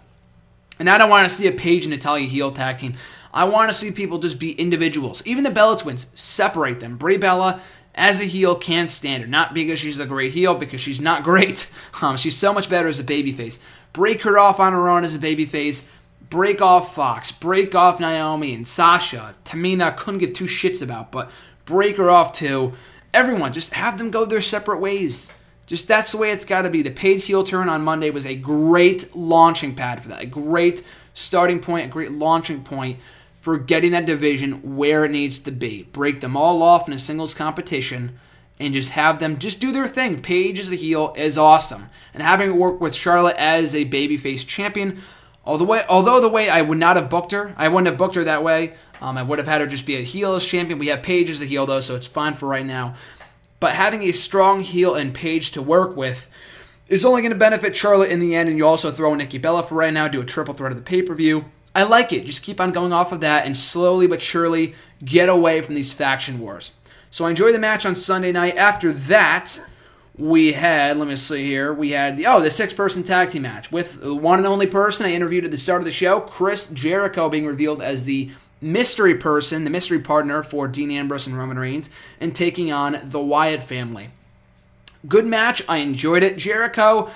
And I don't want to see a Paige and Natalya heel tag team. I want to see people just be individuals. Even the Bella twins, separate them. Brie Bella as a heel can stand her. Not because she's a great heel, because she's not great. Um, she's so much better as a babyface. Break her off on her own as a babyface break off Fox, break off Naomi and Sasha. Tamina couldn't give two shits about, but break her off too. Everyone, just have them go their separate ways. Just that's the way it's got to be. The Paige heel turn on Monday was a great launching pad for that, a great starting point, a great launching point for getting that division where it needs to be. Break them all off in a singles competition and just have them just do their thing. Paige as a heel is awesome. And having it work with Charlotte as a babyface champion, Although, way, although the way I would not have booked her, I wouldn't have booked her that way. Um, I would have had her just be a heel as champion. We have Paige as a heel though, so it's fine for right now. But having a strong heel and Paige to work with is only going to benefit Charlotte in the end. And you also throw Nikki Bella for right now, do a triple threat of the pay per view. I like it. Just keep on going off of that and slowly but surely get away from these faction wars. So I enjoy the match on Sunday night. After that, we had, let me see here, we had, the, oh, the six person tag team match with the one and only person I interviewed at the start of the show, Chris Jericho, being revealed as the mystery person, the mystery partner for Dean Ambrose and Roman Reigns, and taking on the Wyatt family. Good match. I enjoyed it. Jericho,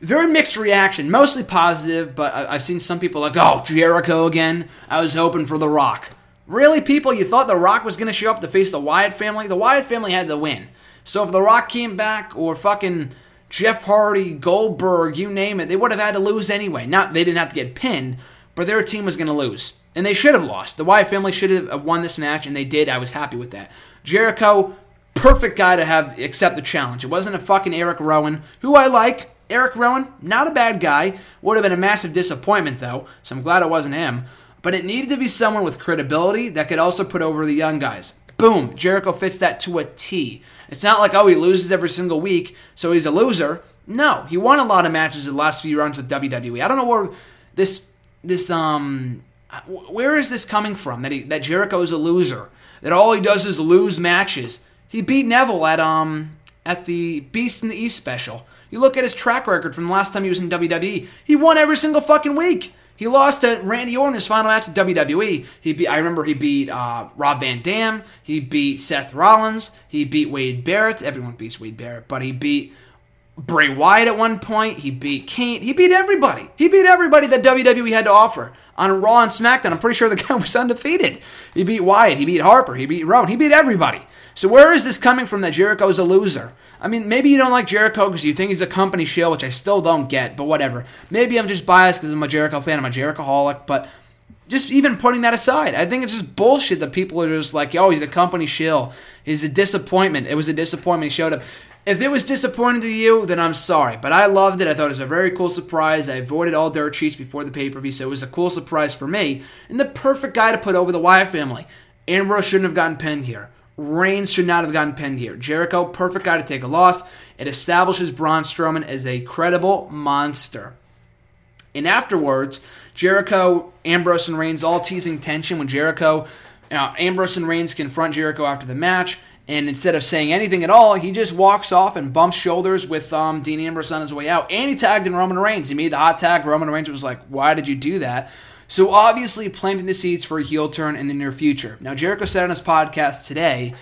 very mixed reaction, mostly positive, but I've seen some people like, oh, Jericho again. I was hoping for The Rock. Really, people? You thought The Rock was going to show up to face the Wyatt family? The Wyatt family had to win. So if The Rock came back or fucking Jeff Hardy, Goldberg, you name it, they would have had to lose anyway. Not they didn't have to get pinned, but their team was going to lose. And they should have lost. The Wyatt family should have won this match, and they did. I was happy with that. Jericho, perfect guy to have accept the challenge. It wasn't a fucking Eric Rowan, who I like. Eric Rowan, not a bad guy. Would have been a massive disappointment, though, so I'm glad it wasn't him. But it needed to be someone with credibility that could also put over the young guys. Boom, Jericho fits that to a T. It's not like, oh, he loses every single week, so he's a loser. No, he won a lot of matches the last few runs with WWE. I don't know where this this um where is this coming from that he that Jericho is a loser that all he does is lose matches. He beat Neville at um at the Beast in the East special. You look at his track record from the last time he was in WWE. He won every single fucking week. He lost to Randy Orton his final match with WWE. He beat, I remember he beat uh, Rob Van Dam. He beat Seth Rollins. He beat Wade Barrett. Everyone beats Wade Barrett, but he beat Bray Wyatt at one point. He beat Kane. He beat everybody. He beat everybody that WWE had to offer on Raw and SmackDown. I'm pretty sure the guy was undefeated. He beat Wyatt. He beat Harper. He beat Rowan. He beat everybody. So where is this coming from that Jericho is a loser? I mean, maybe you don't like Jericho because you think he's a company shill, which I still don't get, but whatever. Maybe I'm just biased because I'm a Jericho fan. I'm a Jerichoholic, but just even putting that aside, I think it's just bullshit that people are just like, oh, he's a company shill. He's a disappointment. It was a disappointment. He showed up. If it was disappointing to you, then I'm sorry. But I loved it. I thought it was a very cool surprise. I avoided all dirt sheets before the pay per view, so it was a cool surprise for me. And the perfect guy to put over the Wyatt family. Ambrose shouldn't have gotten pinned here. Reigns should not have gotten pinned here. Jericho, perfect guy to take a loss. It establishes Braun Strowman as a credible monster. And afterwards, Jericho, Ambrose, and Reigns all teasing tension when Jericho, know, Ambrose and Reigns confront Jericho after the match. And instead of saying anything at all, he just walks off and bumps shoulders with um, Dean Ambrose on his way out. And he tagged in Roman Reigns. He made the hot tag. Roman Reigns was like, Why did you do that? So obviously planting the seeds for a heel turn in the near future. Now, Jericho said on his podcast today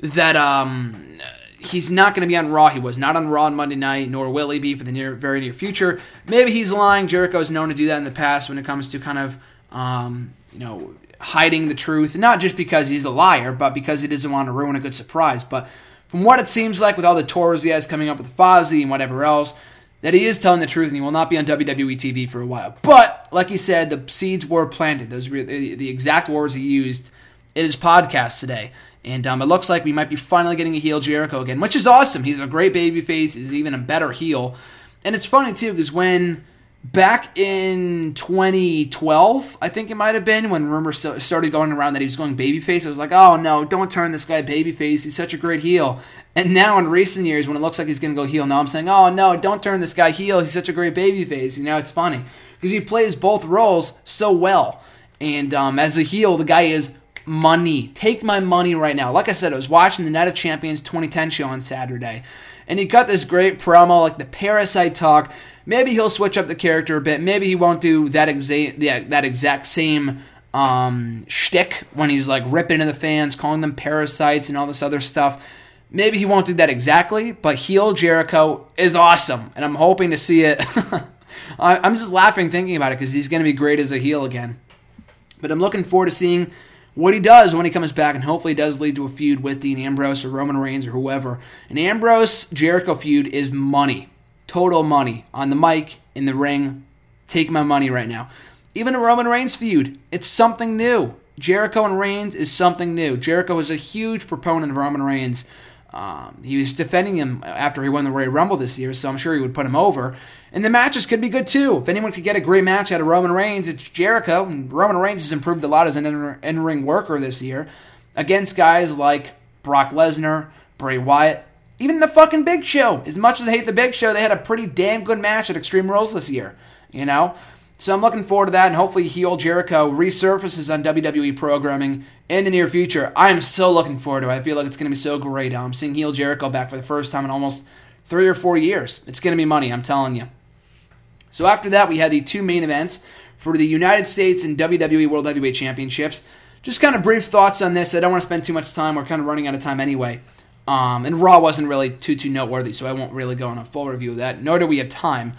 that um, he's not going to be on Raw. He was not on Raw on Monday night, nor will he be for the near, very near future. Maybe he's lying. Jericho is known to do that in the past when it comes to kind of, um, you know, hiding the truth, not just because he's a liar, but because he doesn't want to ruin a good surprise. But from what it seems like, with all the tours he has coming up with Fozzy and whatever else, that he is telling the truth and he will not be on WWE TV for a while. But like he said, the seeds were planted. Those were the exact words he used in his podcast today. And um, it looks like we might be finally getting a heel Jericho again, which is awesome. He's a great babyface. He's even a better heel. And it's funny too because when back in 2012, I think it might have been when rumors started going around that he was going babyface. I was like, oh no, don't turn this guy babyface. He's such a great heel. And now in recent years, when it looks like he's going to go heel, now I'm saying, oh no, don't turn this guy heel. He's such a great babyface. You know, it's funny because he plays both roles so well. And um, as a heel, the guy is money. Take my money right now. Like I said, I was watching the Night of Champions 2010 show on Saturday, and he cut this great promo, like the Parasite talk Maybe he'll switch up the character a bit. Maybe he won't do that exact that exact same um, shtick when he's like ripping into the fans, calling them parasites and all this other stuff. Maybe he won't do that exactly, but heel Jericho is awesome, and I'm hoping to see it. I'm just laughing thinking about it because he's going to be great as a heel again. But I'm looking forward to seeing what he does when he comes back, and hopefully does lead to a feud with Dean Ambrose or Roman Reigns or whoever. An Ambrose Jericho feud is money total money on the mic, in the ring. Take my money right now. Even a Roman Reigns feud, it's something new. Jericho and Reigns is something new. Jericho was a huge proponent of Roman Reigns. Um, he was defending him after he won the Royal Rumble this year, so I'm sure he would put him over. And the matches could be good too. If anyone could get a great match out of Roman Reigns, it's Jericho. And Roman Reigns has improved a lot as an in ring worker this year against guys like Brock Lesnar, Bray Wyatt, even the fucking Big Show. As much as I hate the Big Show, they had a pretty damn good match at Extreme Rules this year. You know? So I'm looking forward to that, and hopefully heel Jericho resurfaces on WWE programming in the near future. I am so looking forward to it. I feel like it's going to be so great. I'm seeing heel Jericho back for the first time in almost three or four years. It's going to be money, I'm telling you. So after that, we had the two main events for the United States and WWE World Heavyweight Championships. Just kind of brief thoughts on this. I don't want to spend too much time. We're kind of running out of time anyway. Um, and Raw wasn't really too too noteworthy, so I won't really go on a full review of that. Nor do we have time.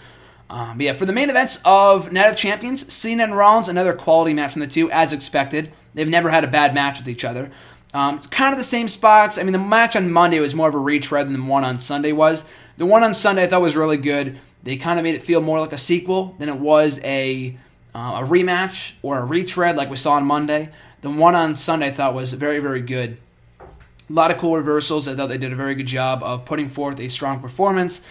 Um, but yeah, for the main events of Night of Champions, Cena and Rollins, another quality match from the two, as expected. They've never had a bad match with each other. Um, kind of the same spots. I mean, the match on Monday was more of a retread than the one on Sunday was. The one on Sunday I thought was really good. They kind of made it feel more like a sequel than it was a uh, a rematch or a retread like we saw on Monday. The one on Sunday I thought was very very good. A lot of cool reversals. I thought they did a very good job of putting forth a strong performance.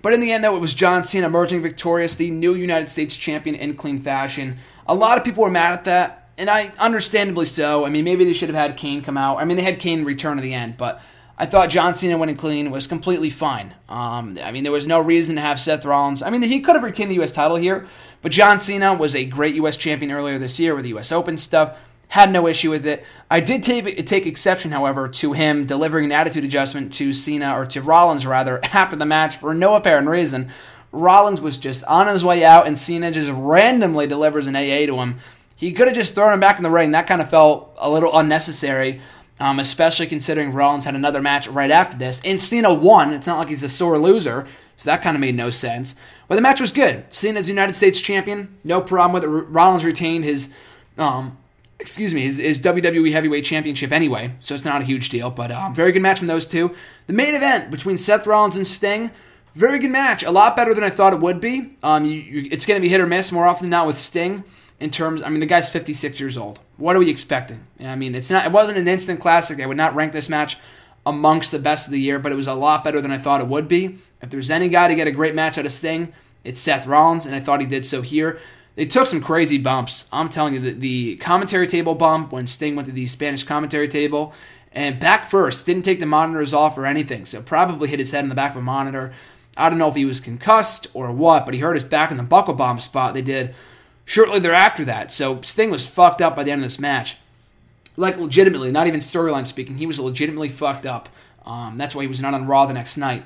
But in the end, though, it was John Cena emerging victorious, the new United States champion in clean fashion. A lot of people were mad at that, and I understandably so. I mean, maybe they should have had Kane come out. I mean, they had Kane return at the end, but I thought John Cena winning clean was completely fine. Um, I mean, there was no reason to have Seth Rollins. I mean, he could have retained the U.S. title here, but John Cena was a great U.S. champion earlier this year with the U.S. Open stuff. Had no issue with it. I did take, take exception, however, to him delivering an attitude adjustment to Cena, or to Rollins rather, after the match for no apparent reason. Rollins was just on his way out, and Cena just randomly delivers an AA to him. He could have just thrown him back in the ring. That kind of felt a little unnecessary, um, especially considering Rollins had another match right after this. And Cena won. It's not like he's a sore loser, so that kind of made no sense. But the match was good. Cena's United States champion, no problem with it. Rollins retained his um, excuse me, his, his, WWE Heavyweight Championship anyway, so it's not a huge deal. But um, very good match from those two. The main event between Seth Rollins and Sting, very good match. A lot better than I thought it would be. Um, you, you, it's going to be hit or miss more often than not with Sting. In terms, I mean, the guy's 56 years old. What are we expecting? I mean, it's not. It wasn't an instant classic. I would not rank this match amongst the best of the year, but it was a lot better than I thought it would be. If there's any guy to get a great match out of Sting, it's Seth Rollins, and I thought he did so here. They took some crazy bumps. I'm telling you, the, the commentary table bump when Sting went to the Spanish commentary table and back first, didn't take the monitors off or anything, so probably hit his head in the back of a monitor. I don't know if he was concussed or what, but he hurt his back in the buckle bomb spot they did shortly thereafter that. So Sting was fucked up by the end of this match. Like, legitimately, not even storyline speaking, he was legitimately fucked up. Um, that's why he was not on Raw the next night.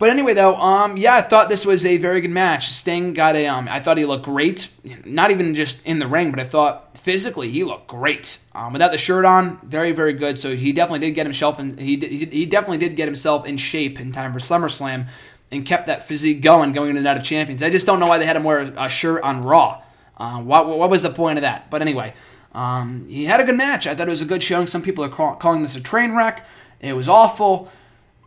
But anyway, though, um, yeah, I thought this was a very good match. Sting got a, um, I thought he looked great. Not even just in the ring, but I thought physically he looked great. Um, without the shirt on, very, very good. So he definitely did get himself in, he, he definitely did get himself in shape in time for SummerSlam and kept that physique going going into the Night of Champions. I just don't know why they had him wear a shirt on Raw. Uh, what, what was the point of that? But anyway, um, he had a good match. I thought it was a good showing. Some people are call, calling this a train wreck. It was awful.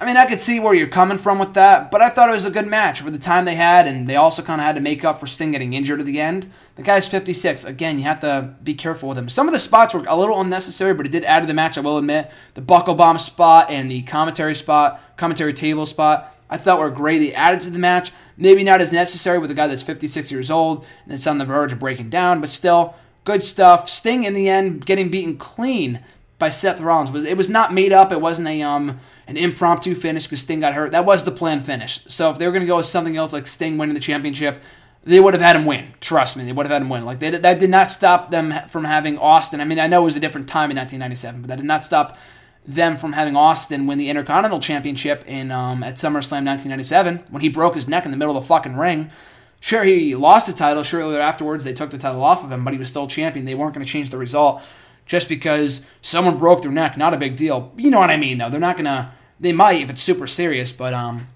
I mean, I could see where you're coming from with that, but I thought it was a good match for the time they had, and they also kind of had to make up for Sting getting injured at the end. The guy's 56. Again, you have to be careful with him. Some of the spots were a little unnecessary, but it did add to the match, I will admit. The buckle bomb spot and the commentary spot, commentary table spot, I thought were great. They added to the match. Maybe not as necessary with a guy that's 56 years old and it's on the verge of breaking down, but still, good stuff. Sting, in the end, getting beaten clean by Seth Rollins. was It was not made up. It wasn't a... um an impromptu finish because Sting got hurt. That was the planned finish. So if they were going to go with something else like Sting winning the championship, they would have had him win. Trust me, they would have had him win. Like they, that did not stop them from having Austin. I mean, I know it was a different time in 1997, but that did not stop them from having Austin win the Intercontinental Championship in um, at SummerSlam 1997 when he broke his neck in the middle of the fucking ring. Sure, he lost the title. Shortly afterwards, they took the title off of him, but he was still champion. They weren't going to change the result just because someone broke their neck. Not a big deal. You know what I mean, though. They're not gonna. They might if it's super serious, but um,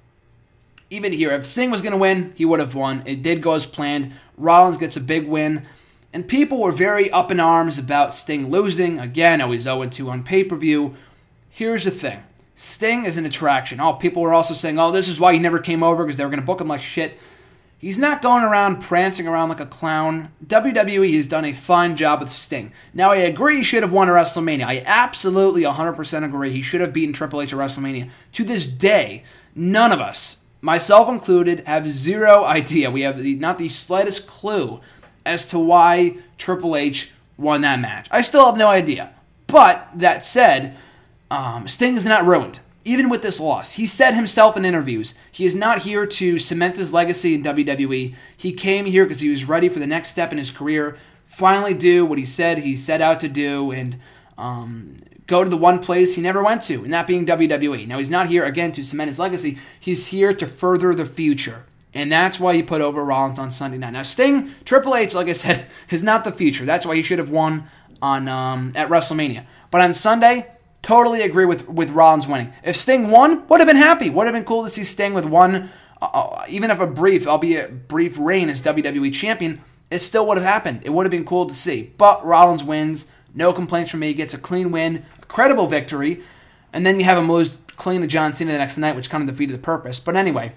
even here, if Sting was gonna win, he would have won. It did go as planned. Rollins gets a big win, and people were very up in arms about Sting losing. Again, oh, he's 0 2 on pay per view. Here's the thing. Sting is an attraction. Oh, people were also saying, oh, this is why he never came over because they were going to book him like shit. He's not going around prancing around like a clown. WWE has done a fine job with Sting. Now, I agree he should have won at WrestleMania. I absolutely 100% agree he should have beaten Triple H at WrestleMania. To this day, none of us, myself included, have zero idea. We have the, not the slightest clue as to why Triple H won that match. I still have no idea. But that said, um, Sting is not ruined even with this loss. He said himself in interviews, he is not here to cement his legacy in WWE. He came here because he was ready for the next step in his career, finally do what he said he set out to do, and um, go to the one place he never went to, and that being WWE. Now, he's not here, again, to cement his legacy. He's here to further the future. And that's why he put over Rollins on Sunday night. Now, Sting, Triple H, like I said, is not the future. That's why he should have won on um, at WrestleMania. But on Sunday, Totally agree with with Rollins winning. If Sting won, would have been happy. Would have been cool to see Sting with one, uh, uh even if a brief, albeit brief, reign as WWE champion. It still would have happened. It would have been cool to see. But Rollins wins. No complaints from me. Gets a clean win, a credible victory, and then you have him lose clean to John Cena the next night, which kind of defeated the purpose. But anyway,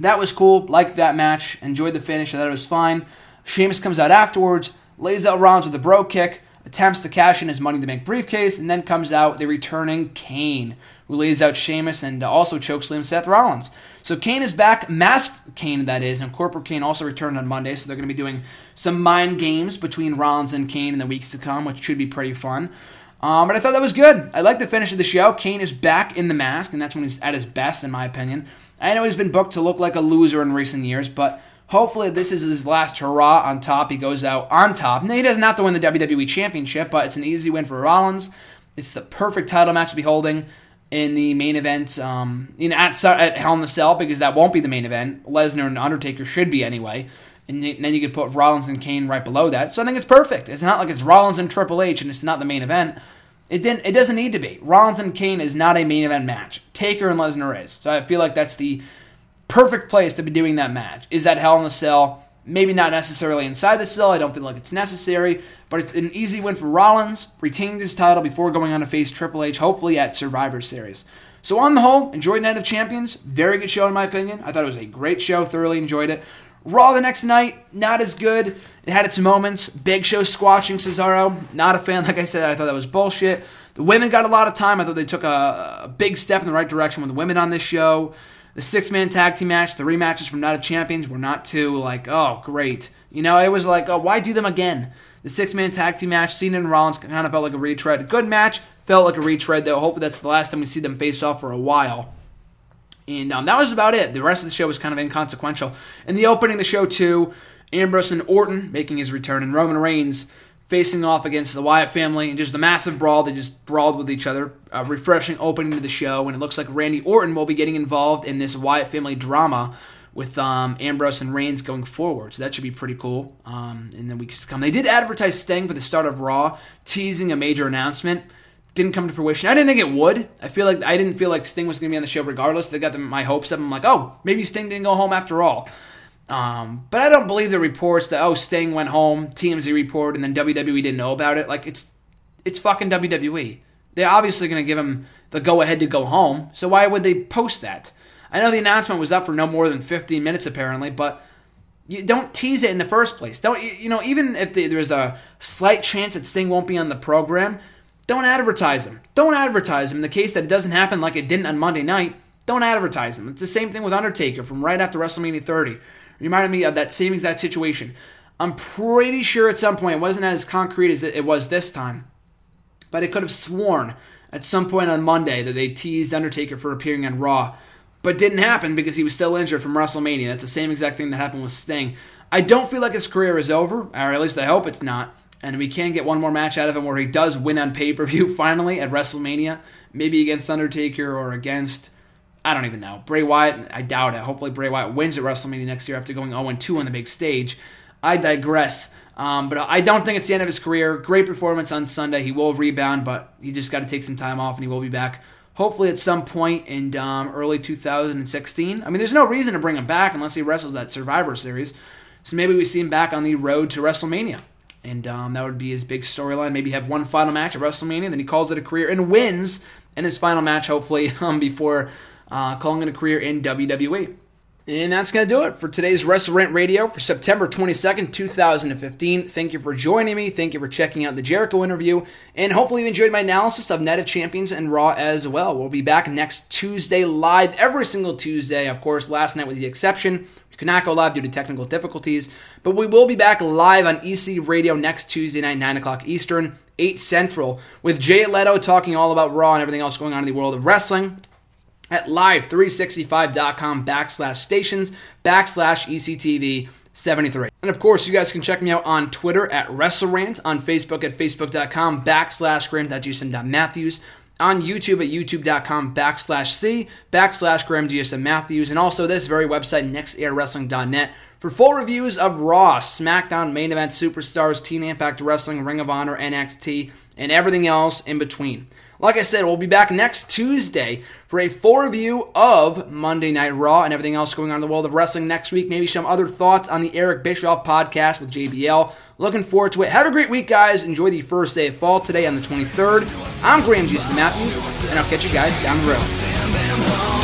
that was cool. Liked that match. Enjoyed the finish. I thought it was fine. Sheamus comes out afterwards, lays out Rollins with a Brogue Kick attempts to cash in his Money to Bank briefcase, and then comes out the returning Kane, who lays out Sheamus and also chokeslam Seth Rollins. So Kane is back, masked Kane that is, and Corporate Kane also returned on Monday, so they're going to be doing some mind games between Rollins and Kane in the weeks to come, which should be pretty fun. Um, but I thought that was good. I like the finish of the show. Kane is back in the mask, and that's when he's at his best, in my opinion. I know he's been booked to look like a loser in recent years, but Hopefully, this is his last hurrah on top. He goes out on top. Now, he doesn't have to win the WWE Championship, but it's an easy win for Rollins. It's the perfect title match to be holding in the main event, um, you know, at, at Hell in the Cell, because that won't be the main event. Lesnar and Undertaker should be anyway. And then you could put Rollins and Kane right below that. So I think it's perfect. It's not like it's Rollins and Triple H and it's not the main event. It didn't. It doesn't need to be. Rollins and Kane is not a main event match. Taker and Lesnar is. So I feel like that's the perfect place to be doing that match is that Hell in the Cell. Maybe not necessarily inside the cell. I don't feel like it's necessary, but it's an easy win for Rollins. Retains his title before going on to face Triple H, hopefully at Survivor Series. So on the whole, enjoyed Night of Champions. Very good show in my opinion. I thought it was a great show. Thoroughly enjoyed it. Raw the next night, not as good. It had its moments. Big Show squashing Cesaro. Not a fan. Like I said, I thought that was bullshit. The women got a lot of time. I thought they took a, a big step in the right direction with the women on this show. The six man tag team match, the rematches from Night of Champions were not too like, oh, great. You know, it was like, oh, why do them again? The six man tag team match, Cena and Rollins kind of felt like a retread. Good match, felt like a retread though. Hopefully that's the last time we see them face off for a while. And um, that was about it. The rest of the show was kind of inconsequential. In the opening of the show, too, Ambrose and Orton making his return, and Roman Reigns facing off against the Wyatt family, and just the massive brawl. They just brawled with each other. A refreshing opening to the show, and it looks like Randy Orton will be getting involved in this Wyatt family drama with um, Ambrose and Reigns going forward. So that should be pretty cool um, in the weeks to come. They did advertise Sting for the start of Raw, teasing a major announcement. Didn't come to fruition. I didn't think it would. I feel like I didn't feel like Sting was going to be on the show regardless. They got them, my hopes up. I'm like, oh, maybe Sting didn't go home after all. Um, but I don't believe the reports that oh Sting went home, TMZ report, and then WWE didn't know about it. Like it's it's fucking WWE. They're obviously going to give him the go ahead to go home. So why would they post that? I know the announcement was up for no more than 15 minutes apparently, but you don't tease it in the first place. Don't you know? Even if the, there's a slight chance that Sting won't be on the program, don't advertise him. Don't advertise him. In the case that it doesn't happen like it didn't on Monday night, don't advertise him. It's the same thing with Undertaker from right after WrestleMania 30. Reminded me of that same exact situation. I'm pretty sure at some point it wasn't as concrete as it was this time, but I could have sworn at some point on Monday that they teased Undertaker for appearing on Raw but didn't happen because he was still injured from WrestleMania. That's the same exact thing that happened with Sting. I don't feel like his career is over, or at least I hope it's not. And we can get one more match out of him where he does win on pay per view finally at WrestleMania, maybe against Undertaker or against I don't even know Bray Wyatt. I doubt it. Hopefully Bray Wyatt wins at WrestleMania next year after going 0 2 on the big stage. I digress. Um, but I don't think it's the end of his career. Great performance on Sunday. He will rebound, but he just got to take some time off, and he will be back hopefully at some point in um, early 2016. I mean, there's no reason to bring him back unless he wrestles that Survivor Series. So maybe we see him back on the road to WrestleMania. And um, that would be his big storyline. Maybe have one final match at WrestleMania, then he calls it a career and wins in his final match, hopefully, um, before uh, calling it a career in WWE. And that's going to do it for today's Wrestle Rant Radio for September 22nd, 2015. Thank you for joining me. Thank you for checking out the Jericho interview. And hopefully you enjoyed my analysis of Night of Champions and Raw as well. We'll be back next Tuesday live every single Tuesday. Of course, last night was the exception. We could not go live due to technical difficulties. But we will be back live on EC Radio next Tuesday night, 9 o'clock Eastern, 8 Central, with Jay Leto talking all about Raw and everything else going on in the world of wrestling at live365.com backslash stations backslash ECTV 73. And of course, you guys can check me out on Twitter at WrestleRant, on Facebook at facebook.com backslash graham.jason.matthews, on YouTube at youtube.com backslash C backslash Graham Matthews, and also this very website, nextairwrestling.net, for full reviews of Raw, SmackDown, Main Event, Superstars, TNA Impact Wrestling, Ring of Honor, NXT, and everything else in between. Like I said, we'll be back next Tuesday for a full review of Monday Night Raw and everything else going on in the world of wrestling next week. Maybe some other thoughts on the Eric Bischoff podcast with JBL. Looking forward to it. Have a great week, guys. Enjoy the first day of fall today on the 23rd. I'm Graham Jason Matthews, and I'll catch you guys down the road.